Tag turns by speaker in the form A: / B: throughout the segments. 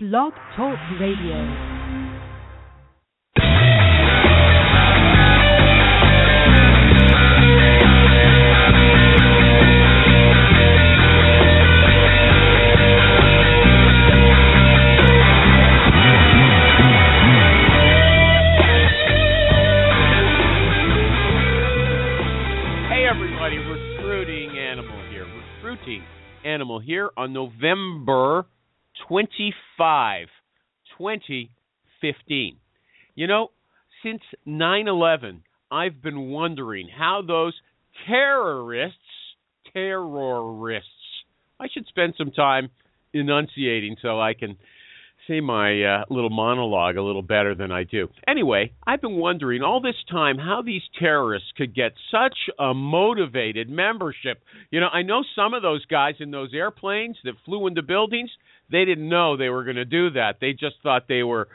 A: Blog Talk Radio.
B: Hey everybody, recruiting animal here. Recruiting animal here on November 25, 2015. You know, since 9/11, I've been wondering how those terrorists, terrorists. I should spend some time enunciating so I can say my uh, little monologue a little better than I do. Anyway, I've been wondering all this time how these terrorists could get such a motivated membership. You know, I know some of those guys in those airplanes that flew into buildings, they didn't know they were going to do that. They just thought they were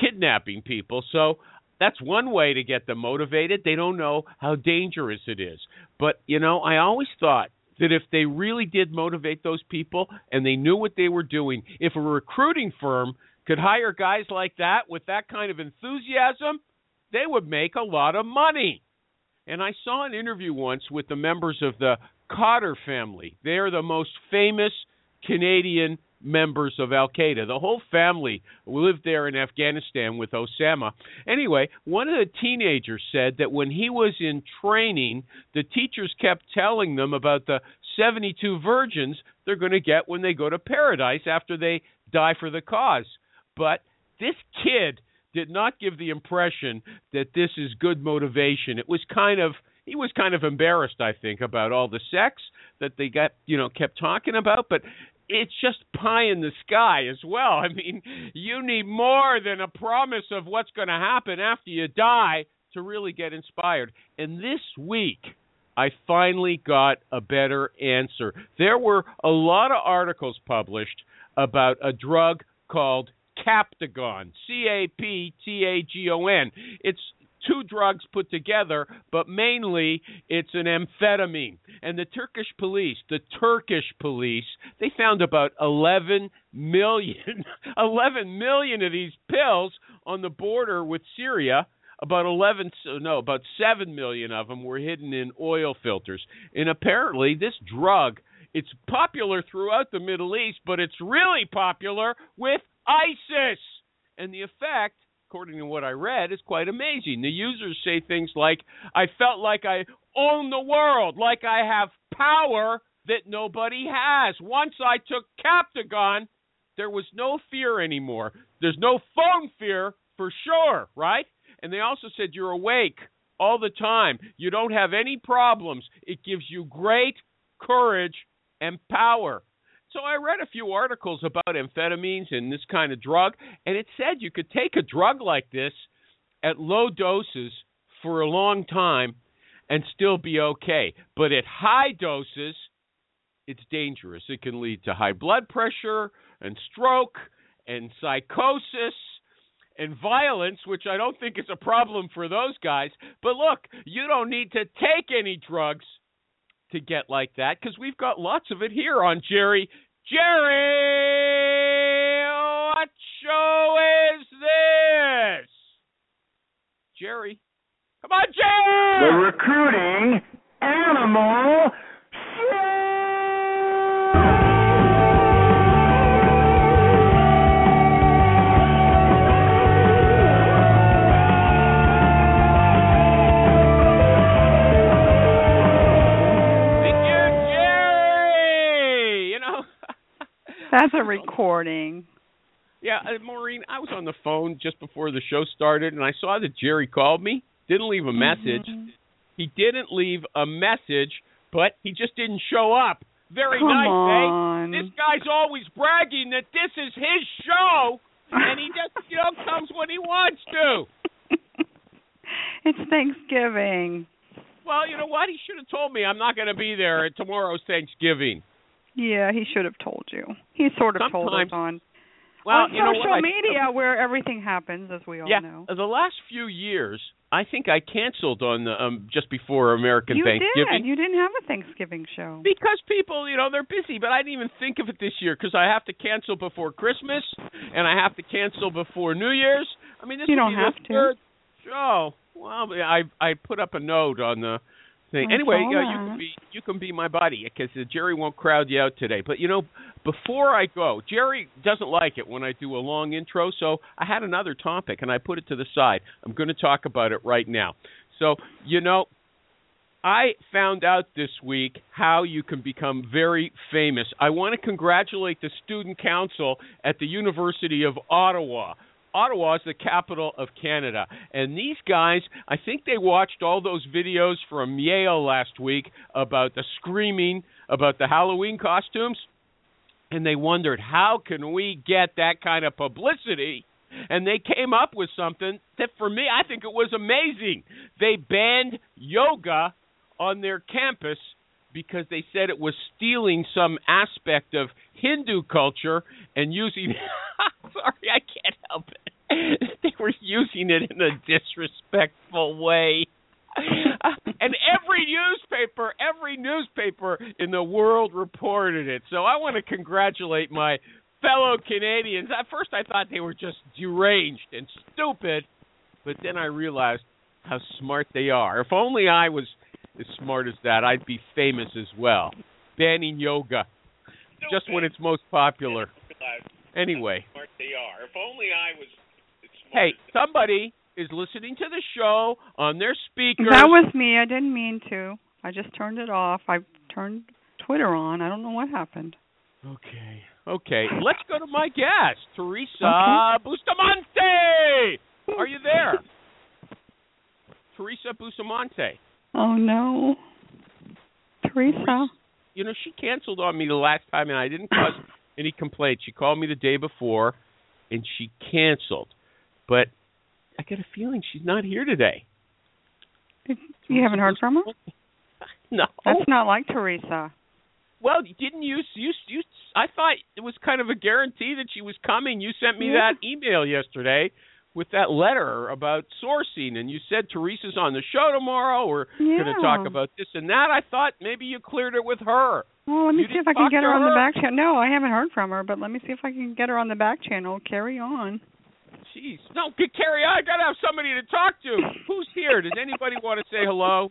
B: kidnapping people. So that's one way to get them motivated. They don't know how dangerous it is. But, you know, I always thought that if they really did motivate those people and they knew what they were doing, if a recruiting firm could hire guys like that with that kind of enthusiasm, they would make a lot of money. And I saw an interview once with the members of the Khadr family. They are the most famous Canadian members of Al Qaeda. The whole family lived there in Afghanistan with Osama. Anyway, one of the teenagers said that when he was in training, the teachers kept telling them about the 72 virgins they're going to get when they go to paradise after they die for the cause. But this kid did not give the impression that this is good motivation. It was kind of he was kind of embarrassed, I think, about all the sex that they got, you know, kept talking about, but it's just pie in the sky as well. I mean, you need more than a promise of what's going to happen after you die to really get inspired. And this week, I finally got a better answer. There were a lot of articles published about a drug called Captagon, C A P T A G O N. It's two drugs put together, but mainly it's an amphetamine. And the Turkish police, the Turkish police, they found about 11 million, 11 million of these pills on the border with Syria. About 11, no, about 7 million of them were hidden in oil filters. And apparently, this drug, it's popular throughout the Middle East, but it's really popular with ISIS. And the effect according to what I read, is quite amazing. The users say things like, I felt like I own the world, like I have power that nobody has. Once I took Captagon, there was no fear anymore. There's no phone fear for sure, right? And they also said you're awake all the time. You don't have any problems. It gives you great courage and power. So I read a few articles about amphetamines and this kind of drug, and it said you could take a drug like this at low doses for a long time and still be okay. But at high doses, it's dangerous. It can lead to high blood pressure and stroke and psychosis and violence, which I don't think is a problem for those guys. But look, you don't need to take any drugs to get like that because we've got lots of it here on Jerry. Jerry, what show is this? Jerry, come on, Jerry!
C: The recruiting
D: recording.
B: yeah, uh, Maureen, I was on the phone just before the show started, and I saw that Jerry called me. Didn't leave a message.
D: Mhm.
B: He didn't leave a message, but he just didn't show up. Very
D: Come
B: nice,
D: on.
B: eh? This guy's always bragging that this is his show, and he just, you know, comes when he wants to.
D: it's Thanksgiving.
B: Well, you know what? He should have told me I'm not going to be there at tomorrow's Thanksgiving.
D: Yeah, he should have told you. He sort of told us on
B: Well,
D: on social
B: what? I-
D: media where everything happens, as we all
B: yeah,
D: know.
B: the last few years, I think I canceled on the, um just before American
D: you
B: Thanksgiving.
D: did. You didn't have a Thanksgiving show.
B: Because people, you know, they're busy, but I didn't even think of it this year because I have to cancel before Christmas and I have to cancel before New Year's. I mean, this
D: You don't
B: be
D: have
B: the
D: to.
B: third show. Well, I I put up a note on the thing. Anyway, uh, you can be you can be my buddy because uh, Jerry won't crowd you out today. But you know, before I go, Jerry doesn't like it when I do a long intro, so I had another topic and I put it to the side. I'm going to talk about it right now. So you know, I found out this week how you can become very famous. I want to congratulate the student council at the University of Ottawa. Ottawa is the capital of Canada. And these guys, I think they watched all those videos from Yale last week about the screaming, about the Halloween costumes, and they wondered how can we get that kind of publicity? And they came up with something that for me I think it was amazing. They banned yoga on their campus because they said it was stealing some aspect of Hindu culture and using sorry, I can't help it. They were using it in a disrespectful way. and every newspaper, every newspaper in the world reported it. So I want to congratulate my fellow Canadians. At first I thought they were just deranged and stupid, but then I realized how smart they are. If only I was as smart as that, I'd be famous as well. Banning yoga just when it's most popular. Anyway,
E: smart they are. If only I was.
B: hey, somebody is listening to the show on their speaker.
D: That was me. I didn't mean to. I just turned it off. I turned Twitter on. I don't know what happened.
B: Okay. Okay. Let's go to my guest, Teresa Bustamante. Are you there? Teresa Bustamante.
D: Oh no, Teresa.
B: You know, she canceled on me the last time, and I didn't cause any complaints. She called me the day before, and she canceled. But I get a feeling she's not here today.
D: You haven't heard from her?
B: No.
D: That's not like Teresa.
B: Well, didn't you, you? You? I thought it was kind of a guarantee that she was coming. You sent me
D: Yeah.
B: that email yesterday with that letter about sourcing, and you said Teresa's on the show tomorrow. We're going to talk about this and that. I thought maybe you cleared it with her.
D: Well, let me
B: You
D: see if I can get
B: to
D: her on the back channel. No, I haven't heard from her, but let me see if I can get her on the back channel. Carry on.
B: Jeez, no, get on. I got to have somebody to talk to. Who's here? Does anybody want to say hello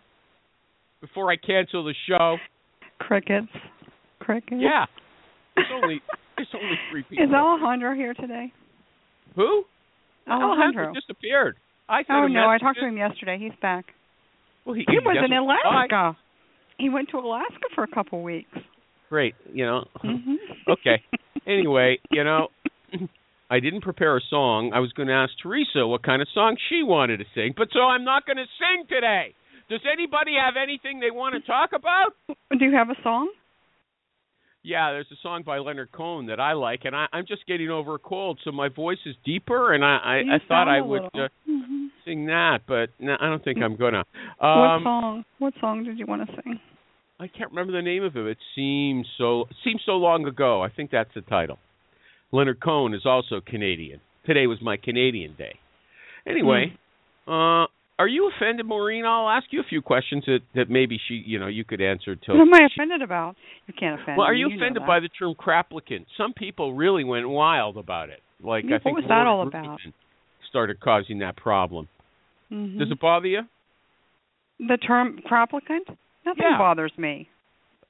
B: before I cancel the show?
D: Crickets. Crickets.
B: Yeah, there's only there's only three people.
D: Is Alejandro here today?
B: Who?
D: Alejandro.
B: disappeared. I
D: Oh no, I talked to him yesterday. He's back.
B: Well, he,
D: He was in. Alaska. He went to Alaska for a couple weeks.
B: Great, you know.
D: hmm
B: Okay. Anyway, you know, I didn't prepare a song. I was going to ask Teresa what kind of song she wanted to sing, but so I'm not going to sing today. Does anybody have anything they want to talk about?
D: Do you have a song?
B: Yeah, there's a song by Leonard Cohen that I like, and I, I'm just getting over a cold, so my voice is deeper, and I, I, I thought I would uh,
D: Mhm.
B: sing that, but no, I don't think I'm gonna.
D: what
B: Um,
D: song? What song did you want to sing?
B: I can't remember the name of it. It seems so seems so long ago. I think that's the title. Leonard Cohen is also Canadian. Today was my Canadian day. Anyway,
D: Hmm.
B: uh are you offended, Maureen? I'll ask you a few questions that that maybe she, you know, you could answer till
D: What am I offended about? You can't offend me.
B: Well, are
D: me,
B: you offended by the term craplicant? Some people really went wild about it. Like
D: Yeah,
B: I think
D: what was that all about?
B: started causing that problem.
D: Mhm.
B: Does it bother you?
D: the term craplicant? Nothing
B: Yeah.
D: bothers me.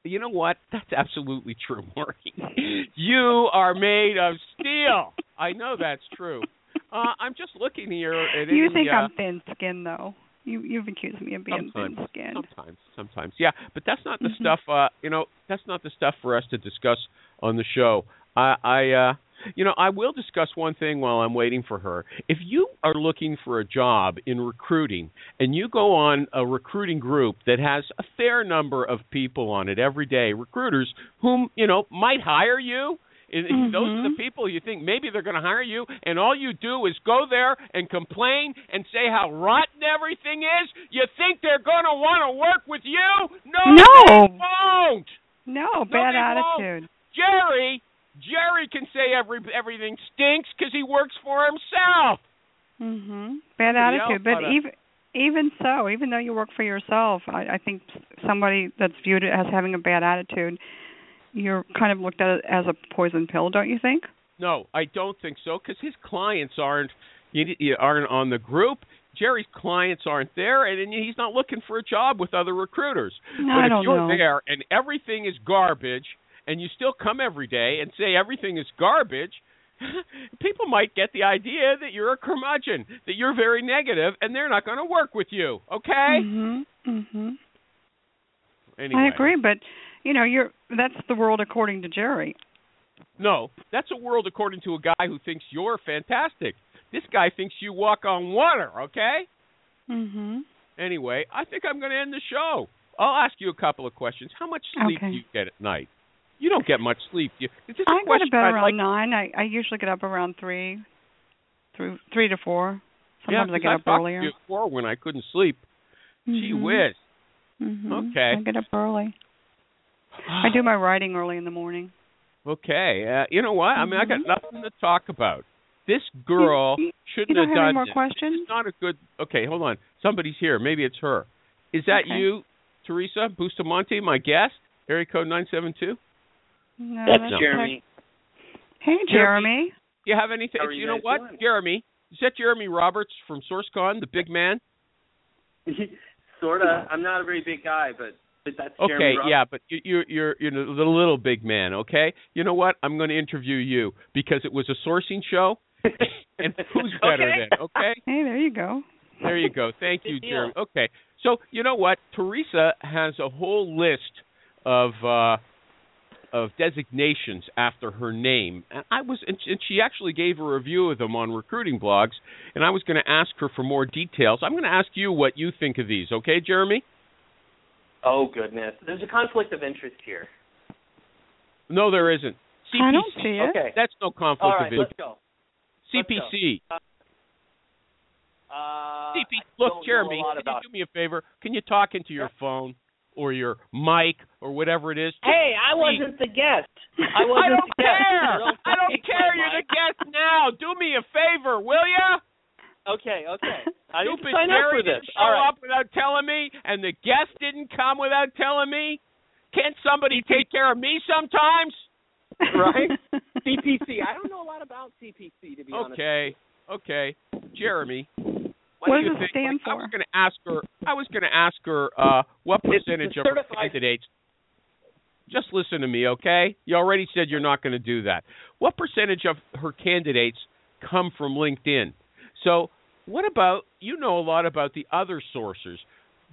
B: You know what? That's absolutely true, Maureen. you are made of steel. I know that's true. Uh, I'm just looking here at
D: You think
B: uh,
D: I'm thin-skinned, though. You you've accused me of being thin-skinned.
B: sometimes, sometimes, yeah. But that's not the
D: Mhm.
B: stuff. Uh, you know, that's not the stuff for us to discuss on the show. I, I, uh, you know, I will discuss one thing while I'm waiting for her. If you are looking for a job in recruiting and you go on a recruiting group that has a fair number of people on it every day, recruiters whom you know might hire you. And Those are the people you think maybe they're going to hire you, and all you do is go there and complain and say how rotten everything is. You think they're going to want to work with you? No,
D: No.
B: they won't.
D: No, bad
B: they won't.
D: attitude.
B: Jerry Jerry can say every everything stinks because he works for himself.
D: Mhm. Bad attitude, but even even so, even though you work for yourself, I, I think somebody that's viewed as having a bad attitude, you're kind of looked at it as a poison pill, don't you think?
B: No, I don't think so because his clients aren't aren't on the group. Jerry's clients aren't there, and, he's not looking for a job with other recruiters.
D: No,
B: but
D: I
B: if
D: don't
B: you're
D: know.
B: there and everything is garbage, and you still come every day and say everything is garbage, people might get the idea that you're a curmudgeon, that you're very negative, and they're not going to work with you. Okay?
D: Mhm. Mhm.
B: Anyway,
D: I agree, but you know, you're that's the world according to Jerry.
B: No, that's a world according to a guy who thinks you're fantastic. This guy thinks you walk on water. Okay?
D: Mhm.
B: Anyway, I think I'm going to end the show. I'll ask you a couple of questions. How much sleep
D: Okay.
B: do you get at night? You don't get much sleep. You, is this a
D: I go to bed
B: I'd
D: around
B: like-
D: nine. I I usually get up around three, through three to four.
B: yeah,
D: Sometimes I
B: 'cause
D: get
B: I've
D: up earlier.
B: To you before when I couldn't sleep. Gee
D: Mhm.
B: whiz.
D: Mhm.
B: Okay.
D: I get up early. I do my writing early in the morning.
B: Okay. Uh, you know what? I mean, I got
D: Mhm.
B: nothing to talk about. This girl
D: You- You
B: shouldn't
D: don't
B: have
D: have any more
B: this.
D: questions?
B: It's not a good. Okay, hold on. Somebody's here. Maybe it's her. Is that
D: Okay.
B: you, Teresa Bustamante, my guest? Area code nine seven two.
D: No,
E: That's
B: No.
E: Jeremy.
D: Hey, Jeremy.
B: Do you have anything?
E: How are
B: you
E: you
B: know what,
E: doing?
B: Jeremy? Is that Jeremy Roberts from SourceCon, the big man?
F: Sorta. I'm not a very big guy, but but that's
B: Okay,
F: Jeremy
B: yeah, but you, you're you're you're the little big man. Okay, you know what? I'm going to interview you because it was a sourcing show, and who's better
F: Okay.
B: than? Okay,
D: Hey, there you go.
B: there you go. Thank you. Jeremy. Okay, so you know what? Teresa has a whole list of uh of designations after her name, and I was and she actually gave a review of them on recruiting blogs, and I was going to ask her for more details. I'm going to ask you what you think of these. Okay, Jeremy?
F: Oh goodness, there's a conflict of interest here.
B: No, there isn't. CPC.
D: I don't see it.
F: Okay.
B: That's no conflict
F: All
B: of interest.
F: let's go. let's go.
B: CPC.
F: Uh,
B: CP. Look, Jeremy,
F: know a lot
B: can
F: about.
B: you do me a favor? Can you talk into your phone or your mic or whatever it is?
F: Hey, I wasn't the guest. I
B: I
F: wasn't
B: don't
F: the guest.
B: care.
F: Don't
B: I don't care. You're the guest now. Do me a favor, will you?
F: Okay, okay. I didn't
B: Stupid
F: sign up
B: Jerry
F: for this.
B: didn't show
F: All right.
B: up without telling me, and the guest didn't come without telling me. Can't somebody take care of me sometimes?
F: Right? CPC. I don't know a lot about CPC to be honest.
B: Okay, okay, Jeremy. What,
D: What
B: do you
D: does it
B: think?
D: stand
B: Like, I
D: for?
B: was going to ask her. I was going to ask her uh, what
F: It's
B: percentage of her
F: certified-
B: candidates. Just listen to me, okay? You already said you're not going to do that. What percentage of her candidates come from LinkedIn? So, what about you know a lot about the other sourcers?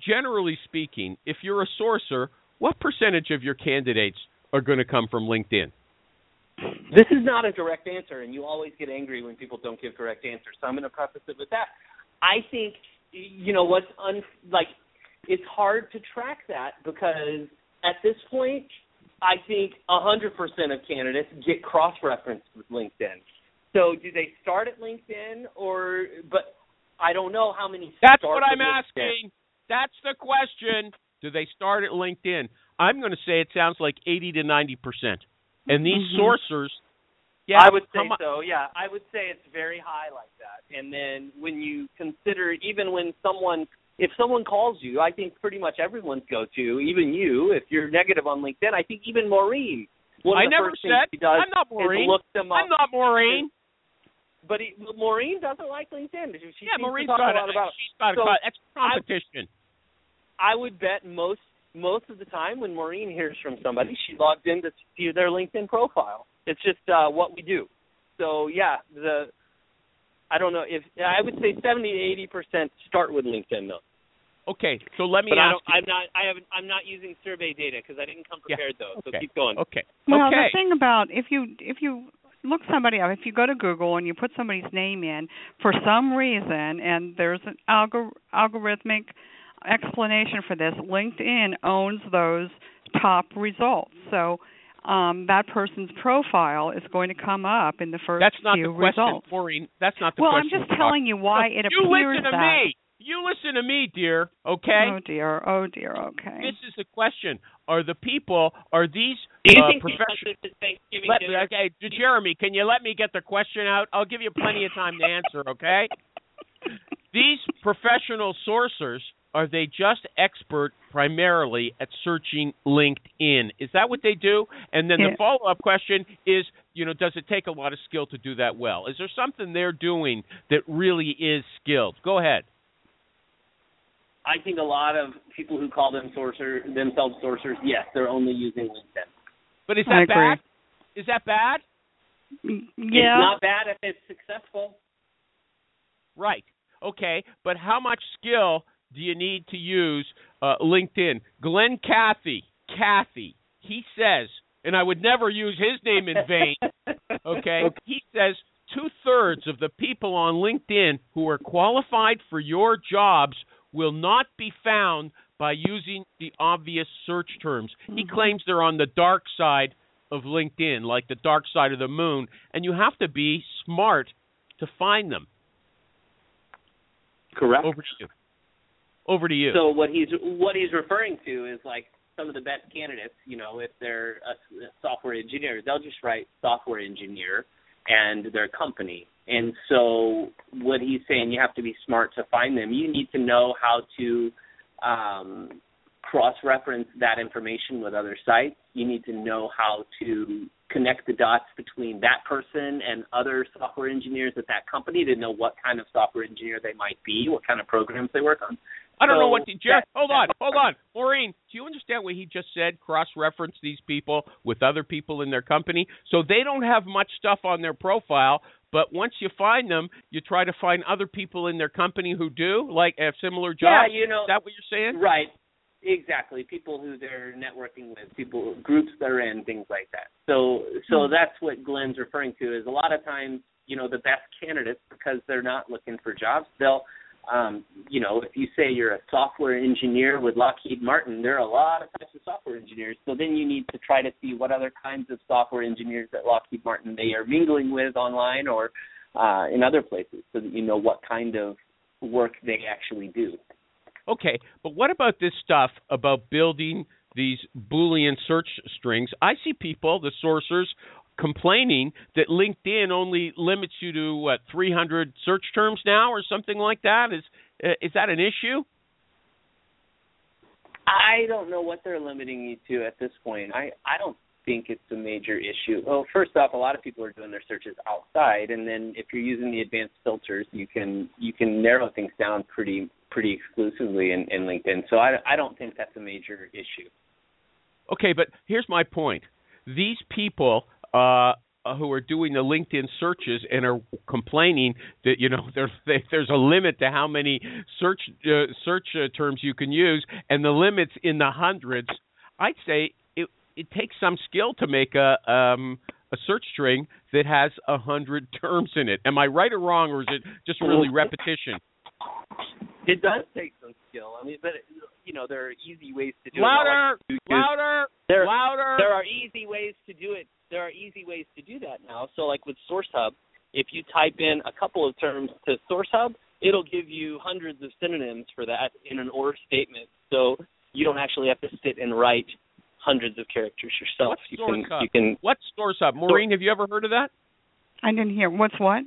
B: Generally speaking, if you're a sourcer, what percentage of your candidates are going to come from LinkedIn?
F: This is not a direct answer, and you always get angry when people don't give direct answers. So I'm going to preface it with that. I think, you know, what's un like, it's hard to track that because at this point, I think 100% of candidates get cross-referenced with LinkedIn. So do they start at LinkedIn or? But I don't know how many.
B: That's what I'm asking. That's the question. Do they start at LinkedIn? I'm going to say it sounds like 80 to 90 percent. And these
D: Mhm.
B: sourcers, yeah,
F: I would say so. Yeah, I would say it's very high like that. And then when you consider, even when someone, if someone calls you, I think pretty much everyone's go to, even you, if you're negative on LinkedIn. I think even Maureen. One
B: I never said.
F: Does
B: I'm not Maureen.
F: look them up.
B: I'm not Maureen.
F: But he, Maureen doesn't like LinkedIn. She, she
B: yeah,
F: seems
B: Maureen's
F: to talk
B: got
F: a lot about.
B: She's got
F: So,
B: a that's competition.
F: I would bet most most of the time when Maureen hears from somebody, she logs in to see their LinkedIn profile. It's just uh, what we do. So yeah, the I don't know if I would say seventy to eighty percent start with LinkedIn though.
B: okay, so let me
F: But I
B: ask
F: don't, I'm not I haven't I'm not using survey data because I didn't come
B: Yeah,
F: prepared though. So
B: okay.
F: keep going.
B: Okay.
D: Well,
B: okay.
D: the thing about if you if you look somebody up, if you go to Google and you put somebody's name in for some reason, and there's an algor- algorithmic explanation for this, LinkedIn owns those top results. So um, that person's profile is going to come up in the first
B: That's not
D: few
B: the question,
D: results.
B: Maureen. That's not the
D: well, I'm just telling you why it
B: you
D: appears
B: listen to
D: that.
B: me. You listen to me, dear. Okay.
D: Oh dear. Oh dear. Okay.
B: This is the question: Are the people? Are these
F: Do you
B: uh,
F: think
B: professional?
F: Thanksgiving
B: Let,
F: dinner?
B: okay, Jeremy, can you let me get the question out? I'll give you plenty of time to answer. Okay. These professional sourcers are they just expert primarily at searching LinkedIn? Is that what they do? And then
D: Yeah.
B: the follow-up question is, you know, does it take a lot of skill to do that well? Is there something they're doing that really is skilled? Go ahead.
F: I think a lot of people who call them sorcerer themselves sorcerers, yes, they're only using LinkedIn.
B: But is that bad? Is that bad?
D: Yeah.
F: It's not bad if it's successful.
B: Right. Okay, but how much skill do you need to use uh, LinkedIn? Glen Cathey, Cathey, he says, and I would never use his name in vain. Okay, he says two thirds of the people on LinkedIn who are qualified for your jobs will not be found by using the obvious search terms. He mm-hmm. claims they're on the dark side of LinkedIn, like the dark side of the moon, and you have to be smart to find them.
F: Correct.
B: Over to you. Over to you.
F: So what he's what he's referring to is like some of the best candidates. You know, if they're a, a software engineer, they'll just write software engineer and their company. And so what he's saying, you have to be smart to find them. You need to know how to um, cross-reference that information with other sites. You need to know how to connect the dots between that person and other software engineers at that company to know what kind of software engineer they might be, what kind of programs they work on.
B: I don't know
F: so
B: what the Jeff.
F: that-
B: Hold on, hold on, Maureen. Do you understand what he just said? Cross-reference these people with other people in their company, so they don't have much stuff on their profile. But once you find them, you try to find other people in their company who do, like have similar jobs.
F: Yeah, you know,
B: Is that what you're saying?
F: Right. Exactly. People who they're networking with, people groups they're in, things like that. So so hmm. that's what Glen's referring to is a lot of times, you know, the best candidates because they're not looking for jobs, they'll um, you know, if you say you're a software engineer with Lockheed Martin, there are a lot of types of software engineers. So then you need to try to see what other kinds of software engineers at Lockheed Martin they are mingling with online or uh, in other places, so that you know what kind of work they actually do.
B: Okay, but what about this stuff about building these Boolean search strings? I see people, the sourcers, complaining that LinkedIn only limits you to what 300 search terms now, or something like that. Is uh, is that an issue?
F: I don't know what they're limiting you to at this point. I I don't think it's a major issue. Well, first off, a lot of people are doing their searches outside, and then if you're using the advanced filters, you can you can narrow things down pretty pretty exclusively in, in LinkedIn. So I I don't think that's a major issue.
B: Okay, but here's my point. These people uh, who are doing the LinkedIn searches and are complaining that you know there's there's a limit to how many search uh, search uh, terms you can use, and the limits in the hundreds. I'd say it it takes some skill to make a um, a search string that has a hundred terms in it. Am I right or wrong, or is it just really repetition?
F: It does take some skill. I mean, but you know there are easy ways to do
B: Louder,
F: it. Now, like
B: louder,
F: There,
B: louder.
F: there are easy ways to do it. There are easy ways to do that now. So like with Source Hub, if you type in a couple of terms to Source Hub, it'll give you hundreds of synonyms for that in an or statement. So you don't actually have to sit and write hundreds of characters yourself.
B: What's
F: you
B: Source
F: can
B: Hub?
F: you can
B: What's Source Hub? Maureen, have you ever heard of that?
D: I didn't hear. What's what?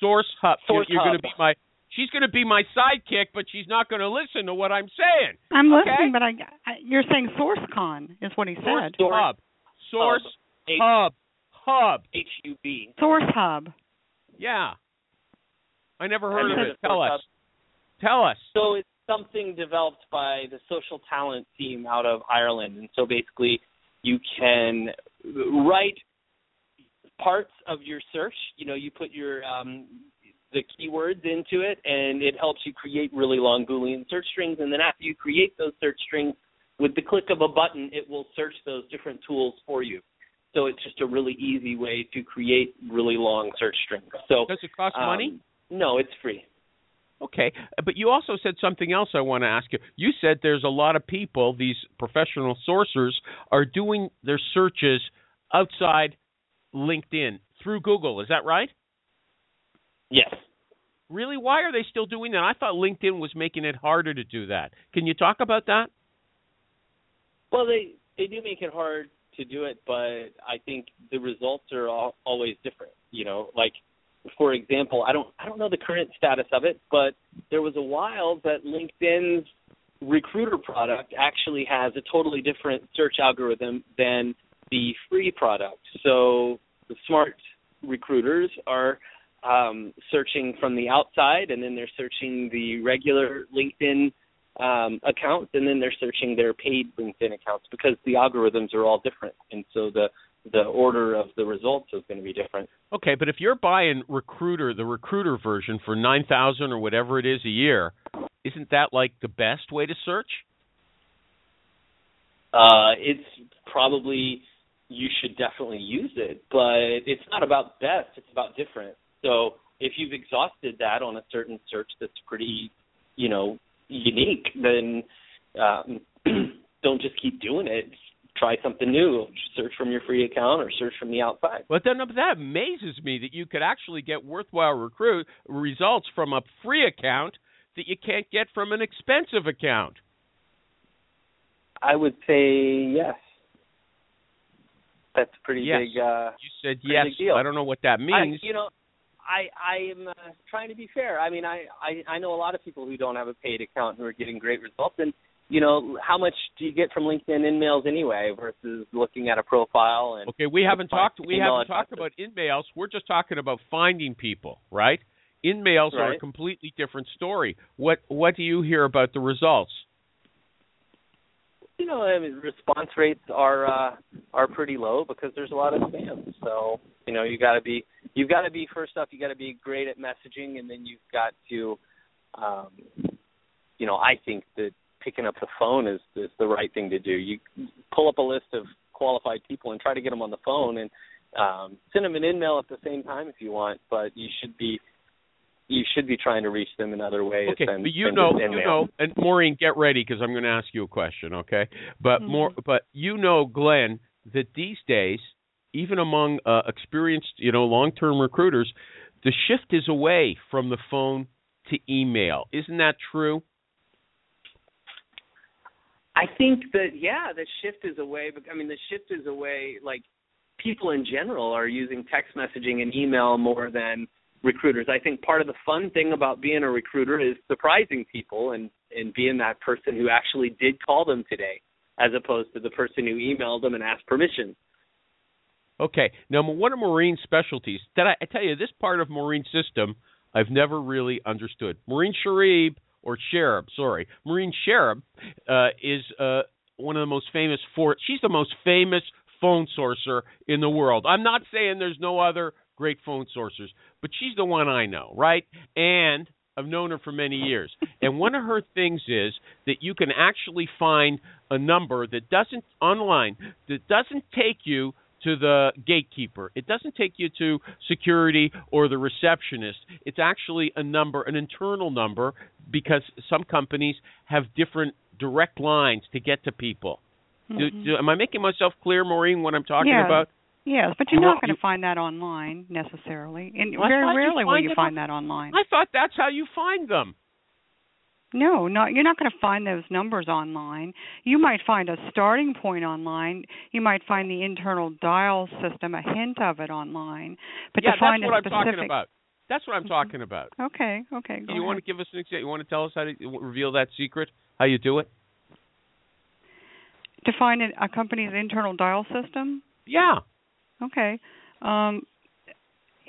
B: Source Hub.
F: Source
B: you're
F: Hub.
B: going to be my. She's going to be my sidekick, but she's not going to listen to what I'm saying.
D: I'm
B: Okay.
D: listening, but I, I you're saying SourceCon is what he
B: Source
D: said.
F: Source
B: Hub. Source Hub. Hub.
F: H U B.
D: Source Hub.
B: Yeah. I never heard
F: you
B: of
F: heard
B: it. Tell us.
F: Hub?
B: Tell us.
F: So it's something developed by the SocialTalent team out of Ireland, and so basically you can write parts of your search. You know, you put your um, the keywords into it, and it helps you create really long Boolean search strings. And then after you create those search strings, with the click of a button, it will search those different tools for you. So it's just a really easy way to create really long search strings. So
B: Does it cost
F: um,
B: money?
F: No, it's free.
B: Okay, but you also said something else I want to ask you. You said there's a lot of people, these professional sourcers, are doing their searches outside LinkedIn through Google. Is that right?
F: Yes.
B: Really? Why are they still doing that? I thought LinkedIn was making it harder to do that. Can you talk about that?
F: Well, they they do make it hard to do it, but I think the results are all, always different. You know, like for example, I don't I don't know the current status of it, but there was a while that LinkedIn's recruiter product actually has a totally different search algorithm than the free product. So the smart recruiters are um, searching from the outside, and then they're searching the regular LinkedIn um, accounts, and then they're searching their paid LinkedIn accounts because the algorithms are all different, and so the the order of the results is going to be different.
B: Okay, but if you're buying Recruiter, the Recruiter version for nine thousand or whatever it is a year, isn't that like the best way to search?
F: Uh, it's probably you should definitely use it, but it's not about best; it's about different. So if you've exhausted that on a certain search that's pretty, you know, unique, then um, don't just keep doing it. Try something new. Search from your free account or search from the outside.
B: But then that amazes me that you could actually get worthwhile recruit results from a free account that you can't get from an expensive account.
F: I would say yes. That's a pretty
B: yes.
F: big. Uh,
B: you said
F: pretty
B: yes.
F: Big deal.
B: I don't know what that means.
F: I, you know, I I am uh, trying to be fair. I mean, I, I I know a lot of people who don't have a paid account who are getting great results, and you know, how much do you get from LinkedIn InMails anyway versus looking at a profile and
B: Okay, we haven't talked we haven't talked
F: addresses.
B: about InMails. We're just talking about finding people, right? InMails are a completely different story. What what do you hear about the results?
F: You know, I mean, response rates are uh are pretty low because there's a lot of spam. So, you know, you got to be you've got to be first off, you got to be great at messaging and then you've got to um you know, I think that picking up the phone is is the right thing to do. You pull up a list of qualified people and try to get them on the phone and um send them an email at the same time if you want, but you should be you should be trying to reach them in other ways
B: Okay,
F: than
B: but you know, you
F: email.
B: know, and Maureen, get ready because I'm going to ask you a question. Okay, but
D: Mm-hmm.
B: more, but you know, Glenn, that these days, even among uh, experienced, you know, long-term recruiters, the shift is away from the phone to email. Isn't that true?
F: I think that yeah, the shift is away. But I mean, the shift is away. Like people in general are using text messaging and email more than recruiters. I think part of the fun thing about being a recruiter is surprising people and and being that person who actually did call them today, as opposed to the person who emailed them and asked permission.
B: Okay. Now, what are Maureen specialties that I, I tell you, this part of Maureen system I've never really understood. Maureen Sharib or Sharib, sorry, Maureen Sharib uh, is uh, one of the most famous for. She's the most famous phone sourcer in the world. I'm not saying there's no other great phone sourcers, but she's the one I know, right? And I've known her for many years. And one of her things is that you can actually find a number that doesn't online that doesn't take you to the gatekeeper. It doesn't take you to security or the receptionist. It's actually a number, an internal number, because some companies have different direct lines to get to people. Do, do, am I making myself clear, Maureen, what I'm talking
D: Yeah.
B: about?
D: Yes, but you're
B: You
D: not going to find that online necessarily, and
B: Well,
D: very
B: thought you
D: rarely will you find that online.
B: I thought that's how you find them.
D: No, not you're not going to find those numbers online. You might find a starting point online. You might find the internal dial system, a hint of it online. But
B: yeah,
D: to find
B: that's what I'm talking about. That's what I'm mm-hmm. talking about.
D: Okay, okay. Go
B: you want to give us an example? You want to tell us how to reveal that secret? How you do it?
D: to find a, a company's internal dial system?
B: Yeah.
D: Okay. Um,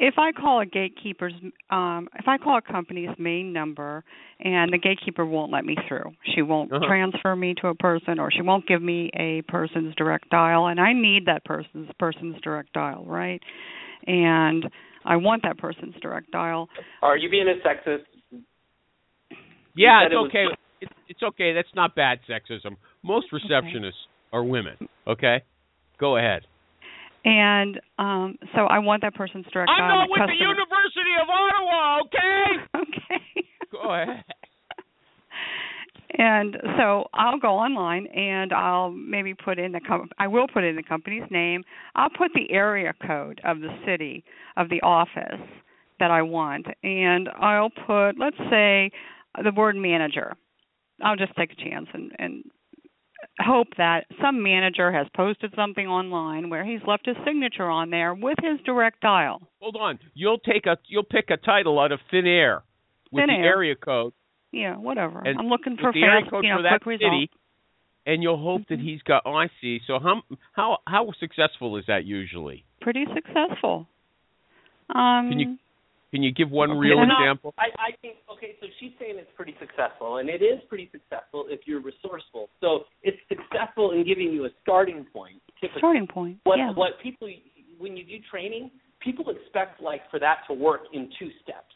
D: if I call a gatekeeper's, um, if I call a company's main number and the gatekeeper won't let me through, she won't
B: Uh-huh.
D: transfer me to a person, or she won't give me a person's direct dial, and I need that person's person's direct dial, right? And I want that person's direct dial.
F: Are you being a sexist?
B: Yeah, it's
F: it was-
B: okay. It's, it's okay. That's not bad sexism. Most receptionists are women. Okay, go ahead.
D: And um, so I want that person's direct
B: I'm not with the University of Ottawa. Okay,
D: Okay.
B: go ahead.
D: And so I'll go online and I'll maybe put in the com- I will put in the company's name. I'll put the area code of the city of the office that I want, and I'll put, let's say, the word manager. I'll just take a chance and, and hope that some manager has posted something online where he's left his signature on there with his direct dial.
B: Hold on. You'll take a you'll pick a title out of thin air with
D: Thin
B: the
D: air.
B: area code
D: Yeah, whatever.
B: And
D: I'm looking for
B: the area
D: fast,
B: code
D: you know,
B: for that
D: quick
B: city, and you'll hope that
D: Mhm.
B: he's got. Oh, I see. So how how how successful is that usually?
D: Pretty successful. Um,
B: Can you- Can you give one
F: Okay,
B: real
F: well,
B: example?
F: I, I think okay, so she's saying it's pretty successful, and it is pretty successful if you're resourceful. So it's successful in giving you a starting point. Typically,
D: starting point?
F: what
D: yeah.
F: what people when you do training, people expect like for that to work in two steps.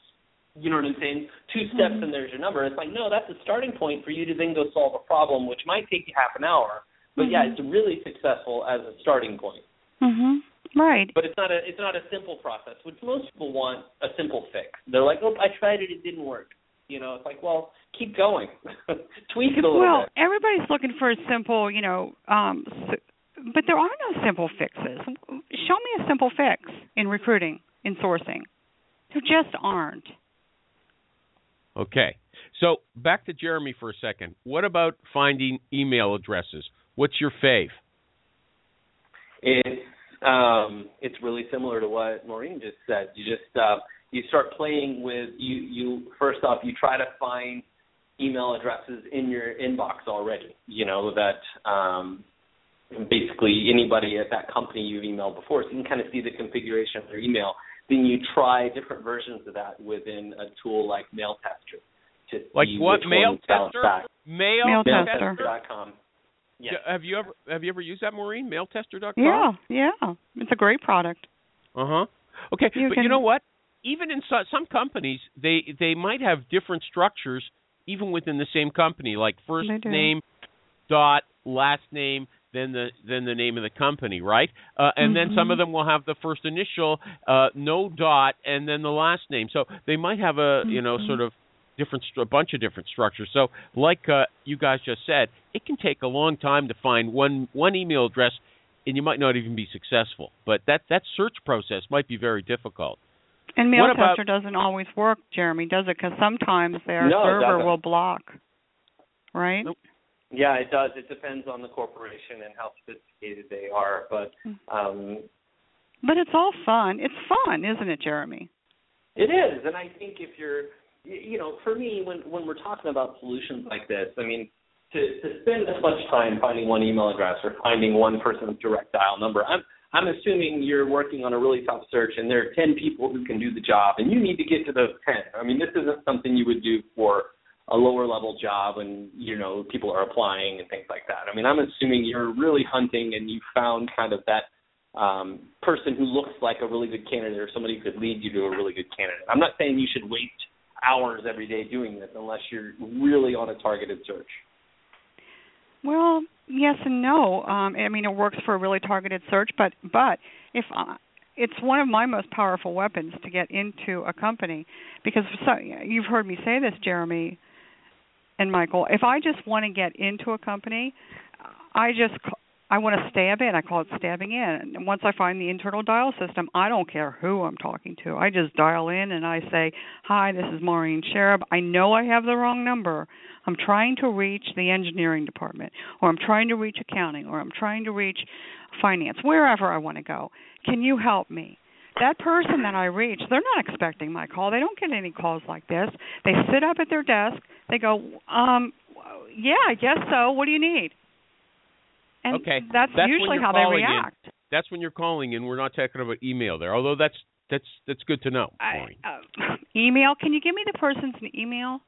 F: You know what I'm saying? Two steps
D: Mhm.
F: and there's your number. It's like no, that's a starting point for you to then go solve a problem, which might take you half an hour. But yeah,
D: Mhm.
F: it's really successful as a starting point.
D: Mhm. Right.
F: But it's not a it's not a simple process, which most people want a simple fix. They're like, oh, I tried it, it didn't work. You know, it's like, well, keep going, tweak it a little
D: Well,
F: bit.
D: everybody's looking for a simple, you know, um but there are no simple fixes. Show me a simple fix in recruiting, in sourcing. There just aren't.
B: Okay. So back to Jeremy for a second. What about finding email addresses? What's your fave?
F: It's um, it's really similar to what Maureen just said. You just uh, you start playing with you. You first off, you try to find email addresses in your inbox already. You know that um, basically anybody at that company you've emailed before, so you can kind of see the configuration of their email. Then you try different versions of that within a tool like Mail Tester to
B: Like
F: see
B: what
F: which
B: mail
F: ones bounce
B: tester?
F: back.
B: Mail,
D: Mail
B: tester.
D: Tester.
F: Mailtester.com. Yeah.
B: Yeah, Have you ever have you ever used that, Maureen? Mailtester.com.
D: Yeah, yeah. It's a great product.
B: Uh huh. Okay,
D: You
B: but
D: can-
B: you know what? Even in so, some companies, they they might have different structures, even within the same company, like first name dot last name, then the then the name of the company, right? Uh, and then some of them will have the first initial, uh, no dot, and then the last name. So they might have a you know
D: Mhm.
B: sort of different a bunch of different structures. So like uh, you guys just said, it can take a long time to find one one email address and you might not even be successful. But that that search process might be very difficult.
D: And Mail
B: What about-
D: Tester doesn't always work, Jeremy, does it? Because sometimes their
F: No,
D: server will block. Right?
B: Nope.
F: Yeah, it does. It depends on the corporation and how sophisticated they are, but um,
D: But it's all fun. It's fun, isn't it, Jeremy?
F: it is. And I think if you're, y- you know, for me, when when we're talking about solutions like this, I mean, to to spend this much time finding one email address or finding one person's direct dial number, I'm I'm assuming you're working on a really tough search and there are ten people who can do the job, and you need to get to those ten. I mean, this isn't something you would do for a lower level job and you know people are applying and things like that. I mean, I'm assuming you're really hunting and you found kind of that um, person who looks like a really good candidate or somebody who could lead you to a really good candidate. I'm not saying you should waste hours every day doing this unless you're really on a targeted search.
D: Well, yes and no. Um, I mean, it works for a really targeted search, but but if it's one of my most powerful weapons to get into a company, because so, you've heard me say this, Jeremy and Michael. If I just want to get into a company, I just I want to stab in. I call it stabbing in. And once I find the internal dial system, I don't care who I'm talking to. I just dial in and I say, "Hi, this is Maureen Sharib. I know I have the wrong number. I'm trying to reach the engineering department, or I'm trying to reach accounting, or I'm trying to reach finance, wherever I want to go. Can you help me?" That person that I reach, they're not expecting my call. They don't get any calls like this. They sit up at their desk. They go, um, "Yeah, I guess so. What do you need?" And
B: Okay,
D: that's,
B: that's
D: usually how they
B: calling in.
D: react.
B: That's when you're calling in. We're not talking about email there, although that's that's that's good to know.
D: I, uh, email. Can you give me the person's email?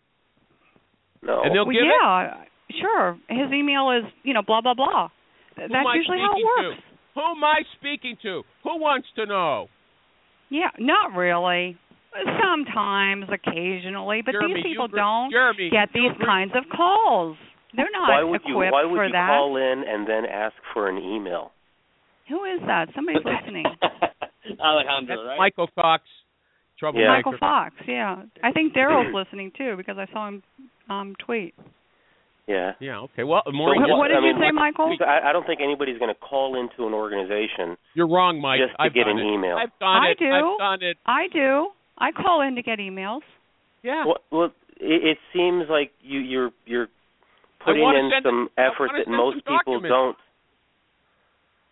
G: No.
B: And they'll
D: well,
B: give it.
D: yeah, sure. His email is, you know, blah blah blah.
B: Who
D: That's usually how it works.
B: to? Who am I speaking to? Who wants to know?
D: Yeah, not really. Sometimes, occasionally, but
B: Jeremy,
D: these people
B: you,
D: don't
B: Jeremy,
D: get these
B: agree-
D: kinds of calls. They're not
G: why would you why would
D: for
G: you
D: that.
G: call in and then ask for an email?
D: Who is that? Somebody's listening.
F: Alejandro,
B: That's
F: right?
B: Michael Fox, troublemaker.
G: Yeah.
D: Michael Fox. Yeah, I think Daryl's listening too because I saw him um tweet.
G: Yeah.
B: Yeah. Okay. Well, Maureen,
G: What-
D: What, what did
G: I
D: you
G: mean,
D: say,
G: what-
D: Michael?
G: I, I don't think anybody's going to call into an organization
B: you're wrong, Mike.
G: just to
B: I've
G: get
B: done
G: an
B: it.
G: email.
B: I've done
D: I
B: it.
D: do.
B: I've done it.
D: I do. I call in to get emails.
B: Yeah.
G: Well, well it, it seems like you you're you're putting in
B: send-
G: some
B: I
G: effort that most people
B: documents.
G: don't.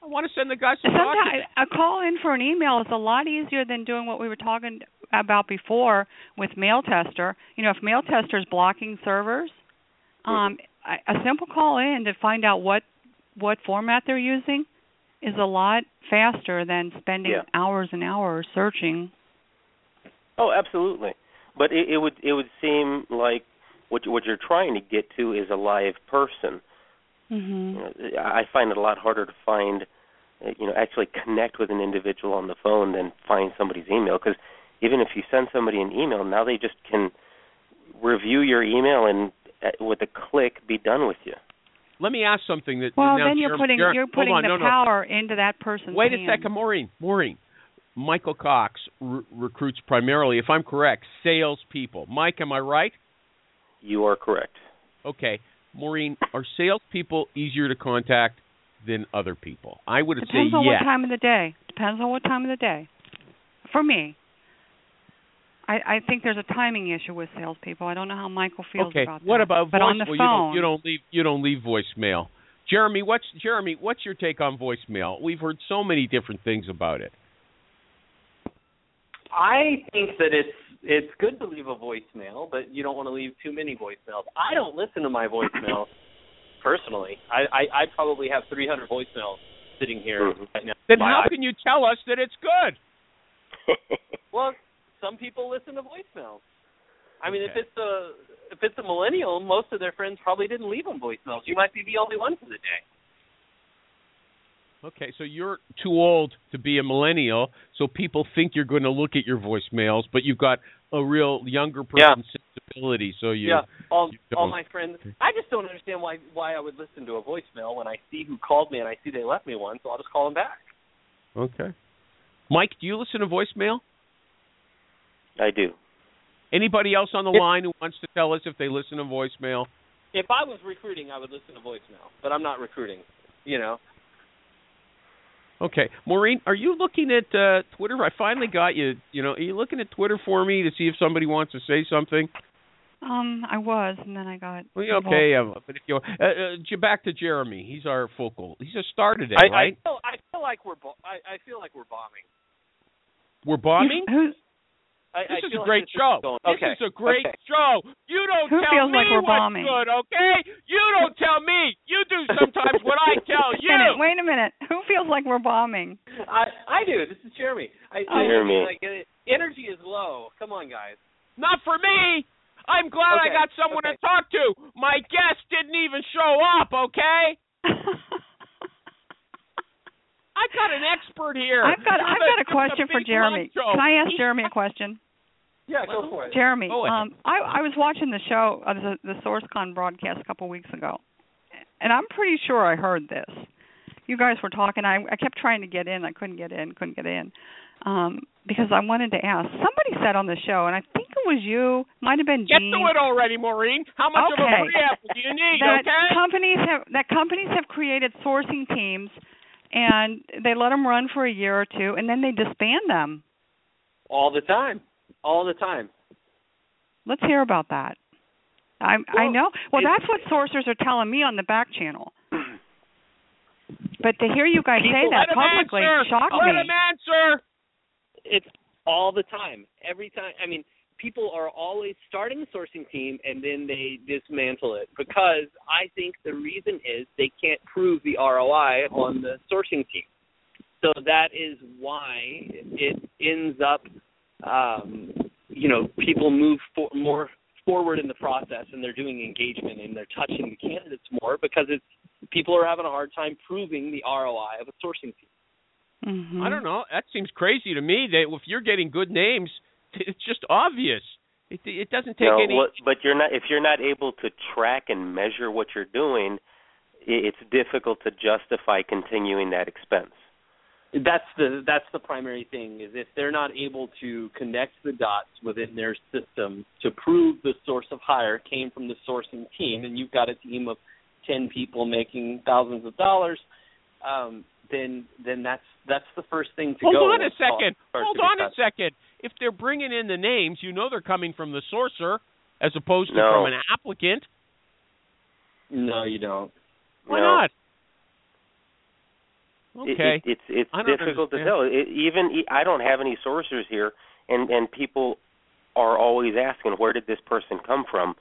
B: I want to send the guy some
D: Sometimes
B: documents.
D: a call in for an email is a lot easier than doing what we were talking about before with Mail Tester. You know, if Mail Tester is blocking servers, um, a a simple call in to find out what what format they're using is a lot faster than spending
G: Yeah.
D: hours and hours searching.
G: Oh, absolutely. But it, it would it would seem like what you- what you're trying to get to is a live person.
D: Mhm.
G: You know, I find it a lot harder to find, uh, you know, actually connect with an individual on the phone than find somebody's email. Because even if you send somebody an email, now they just can review your email and uh, with a click be done with you.
B: Let me ask something that.
D: Well,
B: now
D: then you're
B: Jeremy-
D: putting
B: Jeremy-
D: you're putting
B: on,
D: the
B: no, no.
D: power into that person's
B: Wait a second, Maureen. Maureen. Michael Cox re- recruits primarily, if I'm correct, salespeople. Mike, am I right?
G: You are correct.
B: Okay. Maureen, are salespeople easier to contact than other people? I would say yes.
D: Depends on what time of the day. Depends on what time of the day. For me, I I think there's a timing issue with salespeople. I don't know how Michael feels
B: okay.
D: about
B: what
D: that.
B: about
D: but
B: voicemail?
D: on the
B: you don't you don't leave you don't leave voicemail. Jeremy, what's Jeremy? What's your take on voicemail? We've heard so many different things about it.
F: I think that it's it's good to leave a voicemail, but you don't want to leave too many voicemails. I don't listen to my voicemails personally. I I, I probably have 300 voicemails sitting here
G: Mhm.
F: right now.
B: Then
F: My
B: how
F: i-
B: can you tell us that it's good?
F: well, some people listen to voicemails. I mean, if it's a if it's a millennial, most of their friends probably didn't leave them voicemails. You might be the only one for the day.
B: Okay, so you're too old to be a millennial, so people think you're going to look at your voicemails, but you've got a real younger
F: Yeah.
B: sensibility. So you,
F: yeah, all
B: you
F: all my friends. I just don't understand why why I would listen to a voicemail when I see who called me and I see they left me one, so I'll just call them back.
B: okay. Mike, do you listen to voicemail?
G: I do.
B: Anybody else on the
F: If-
B: line who wants to tell us if they listen to voicemail?
F: If I was recruiting, I would listen to voicemail, but I'm not recruiting. You know,
B: Okay, Maureen, are you looking at uh, Twitter? I finally got you. You know, are you looking at Twitter for me to see if somebody wants to say something?
D: Um, I was, and then I got.
B: Well, okay, uh, but if you uh, uh, back to Jeremy, he's our focal. He's a star today,
F: I,
B: right?
F: I feel I feel like we're bo- I, I feel like we're bombing.
B: We're bombing.
D: Who
F: I,
B: This
F: I
B: is
F: feel
B: a great
F: this
B: show.
F: Is going,
B: This is a great
F: okay.
B: show. You don't
D: Who
B: tell me
D: like we're
B: what's
D: bombing?
B: good, okay? You don't tell me. You do sometimes what I tell
D: Wait a
B: you.
D: minute, wait a minute. Who feels like we're bombing?
F: I I do. This is Jeremy. I,
D: Oh.
F: I
G: Jeremy.
F: Like, uh, energy is low. Come on, guys.
B: Not for me. I'm glad I got someone
F: okay.
B: to talk to. My guest didn't even show up, okay? I got an expert here.
D: I've got I've got a question for Jeremy. Can I ask Jeremy a question?
F: Yeah, go for it.
D: Jeremy, um, I, I was watching the show, uh, the, the SourceCon broadcast a couple weeks ago, and I'm pretty sure I heard this. You guys were talking. I, I kept trying to get in. I couldn't get in. Couldn't get in um, because I wanted to ask. Somebody said on the show, and I think it was you. Might have been
B: Get
D: Dean.
B: to it already, Maureen. How much of a
D: Okay.
B: preamble do you need,
D: that
B: okay?
D: companies have that companies have created sourcing teams, and they let them run for a year or two, and then they disband them.
F: All the time. All the time.
D: Let's hear about that. I I know. Well, that's what sourcers are telling me on the back channel. But to hear you guys say that
B: Let
D: publicly
B: answer.
D: shocked
B: Let
D: me.
B: him answer.
F: It's all the time. Every time. I mean, people are always starting a sourcing team and then they dismantle it because I think the reason is they can't prove the ROI on the sourcing team. So that is why it ends up, um, you know, people move for, more forward in the process and they're doing engagement and they're touching the candidates more because it's people are having a hard time proving the ROI of a sourcing team.
D: Mhm.
B: I don't know. That seems crazy to me. That if you're getting good names, it's just obvious. It it doesn't take
G: no,
B: any.
G: what, but you're not if you're not able to track and measure what you're doing, it's difficult to justify continuing that expense.
F: that's the that's the primary thing is if they're not able to connect the dots within their system to prove the source of hire came from the sourcing team and you've got a team of 10 people making thousands of dollars um then then that's that's the first thing to
B: Hold
F: go.
B: Hold on a second. Hold on a second. If they're bringing in the names, you know they're coming from the sourcer as opposed to
G: No.
B: from an applicant.
F: No, you don't.
B: Why
G: No.
B: not?
G: It-
B: Okay.
G: it, it's it's
B: I don't
G: difficult to tell. It, even e- I don't have any sources here, and and people are always asking where did this person come from,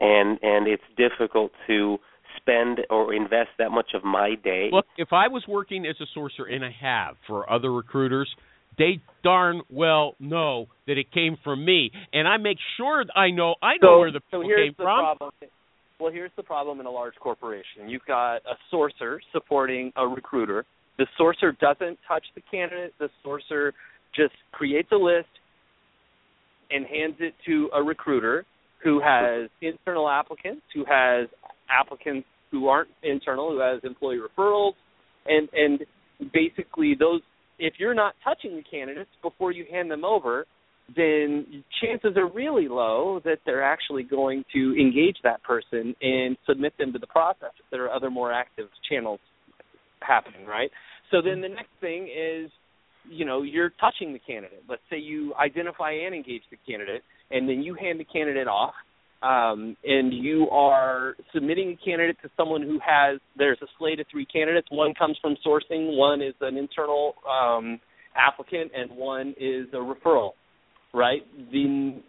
G: and and it's difficult to spend or invest that much of my day.
B: Look, if I was working as a sourcer, and I have for other recruiters, they darn well know that it came from me, and I make sure I know I know
F: so,
B: where the
F: so
B: people
F: here's
B: came
F: the
B: from.
F: problem. Well, here's the problem in a large corporation. You've got a sourcer supporting a recruiter. The sourcer doesn't touch the candidate. The sourcer just creates a list and hands it to a recruiter who has internal applicants, who has applicants who aren't internal, who has employee referrals, and and basically those. If you're not touching the candidates before you hand them over, then chances are really low that they're actually going to engage that person and submit them to the process if there are other more active channels happening, right? So then the next thing is, you know, you're touching the candidate. Let's say you identify and engage the candidate, and then you hand the candidate off, um, and you are submitting a candidate to someone who has. There's a slate of three candidates. One comes from sourcing, one is an internal um, applicant, and one is a referral right? Then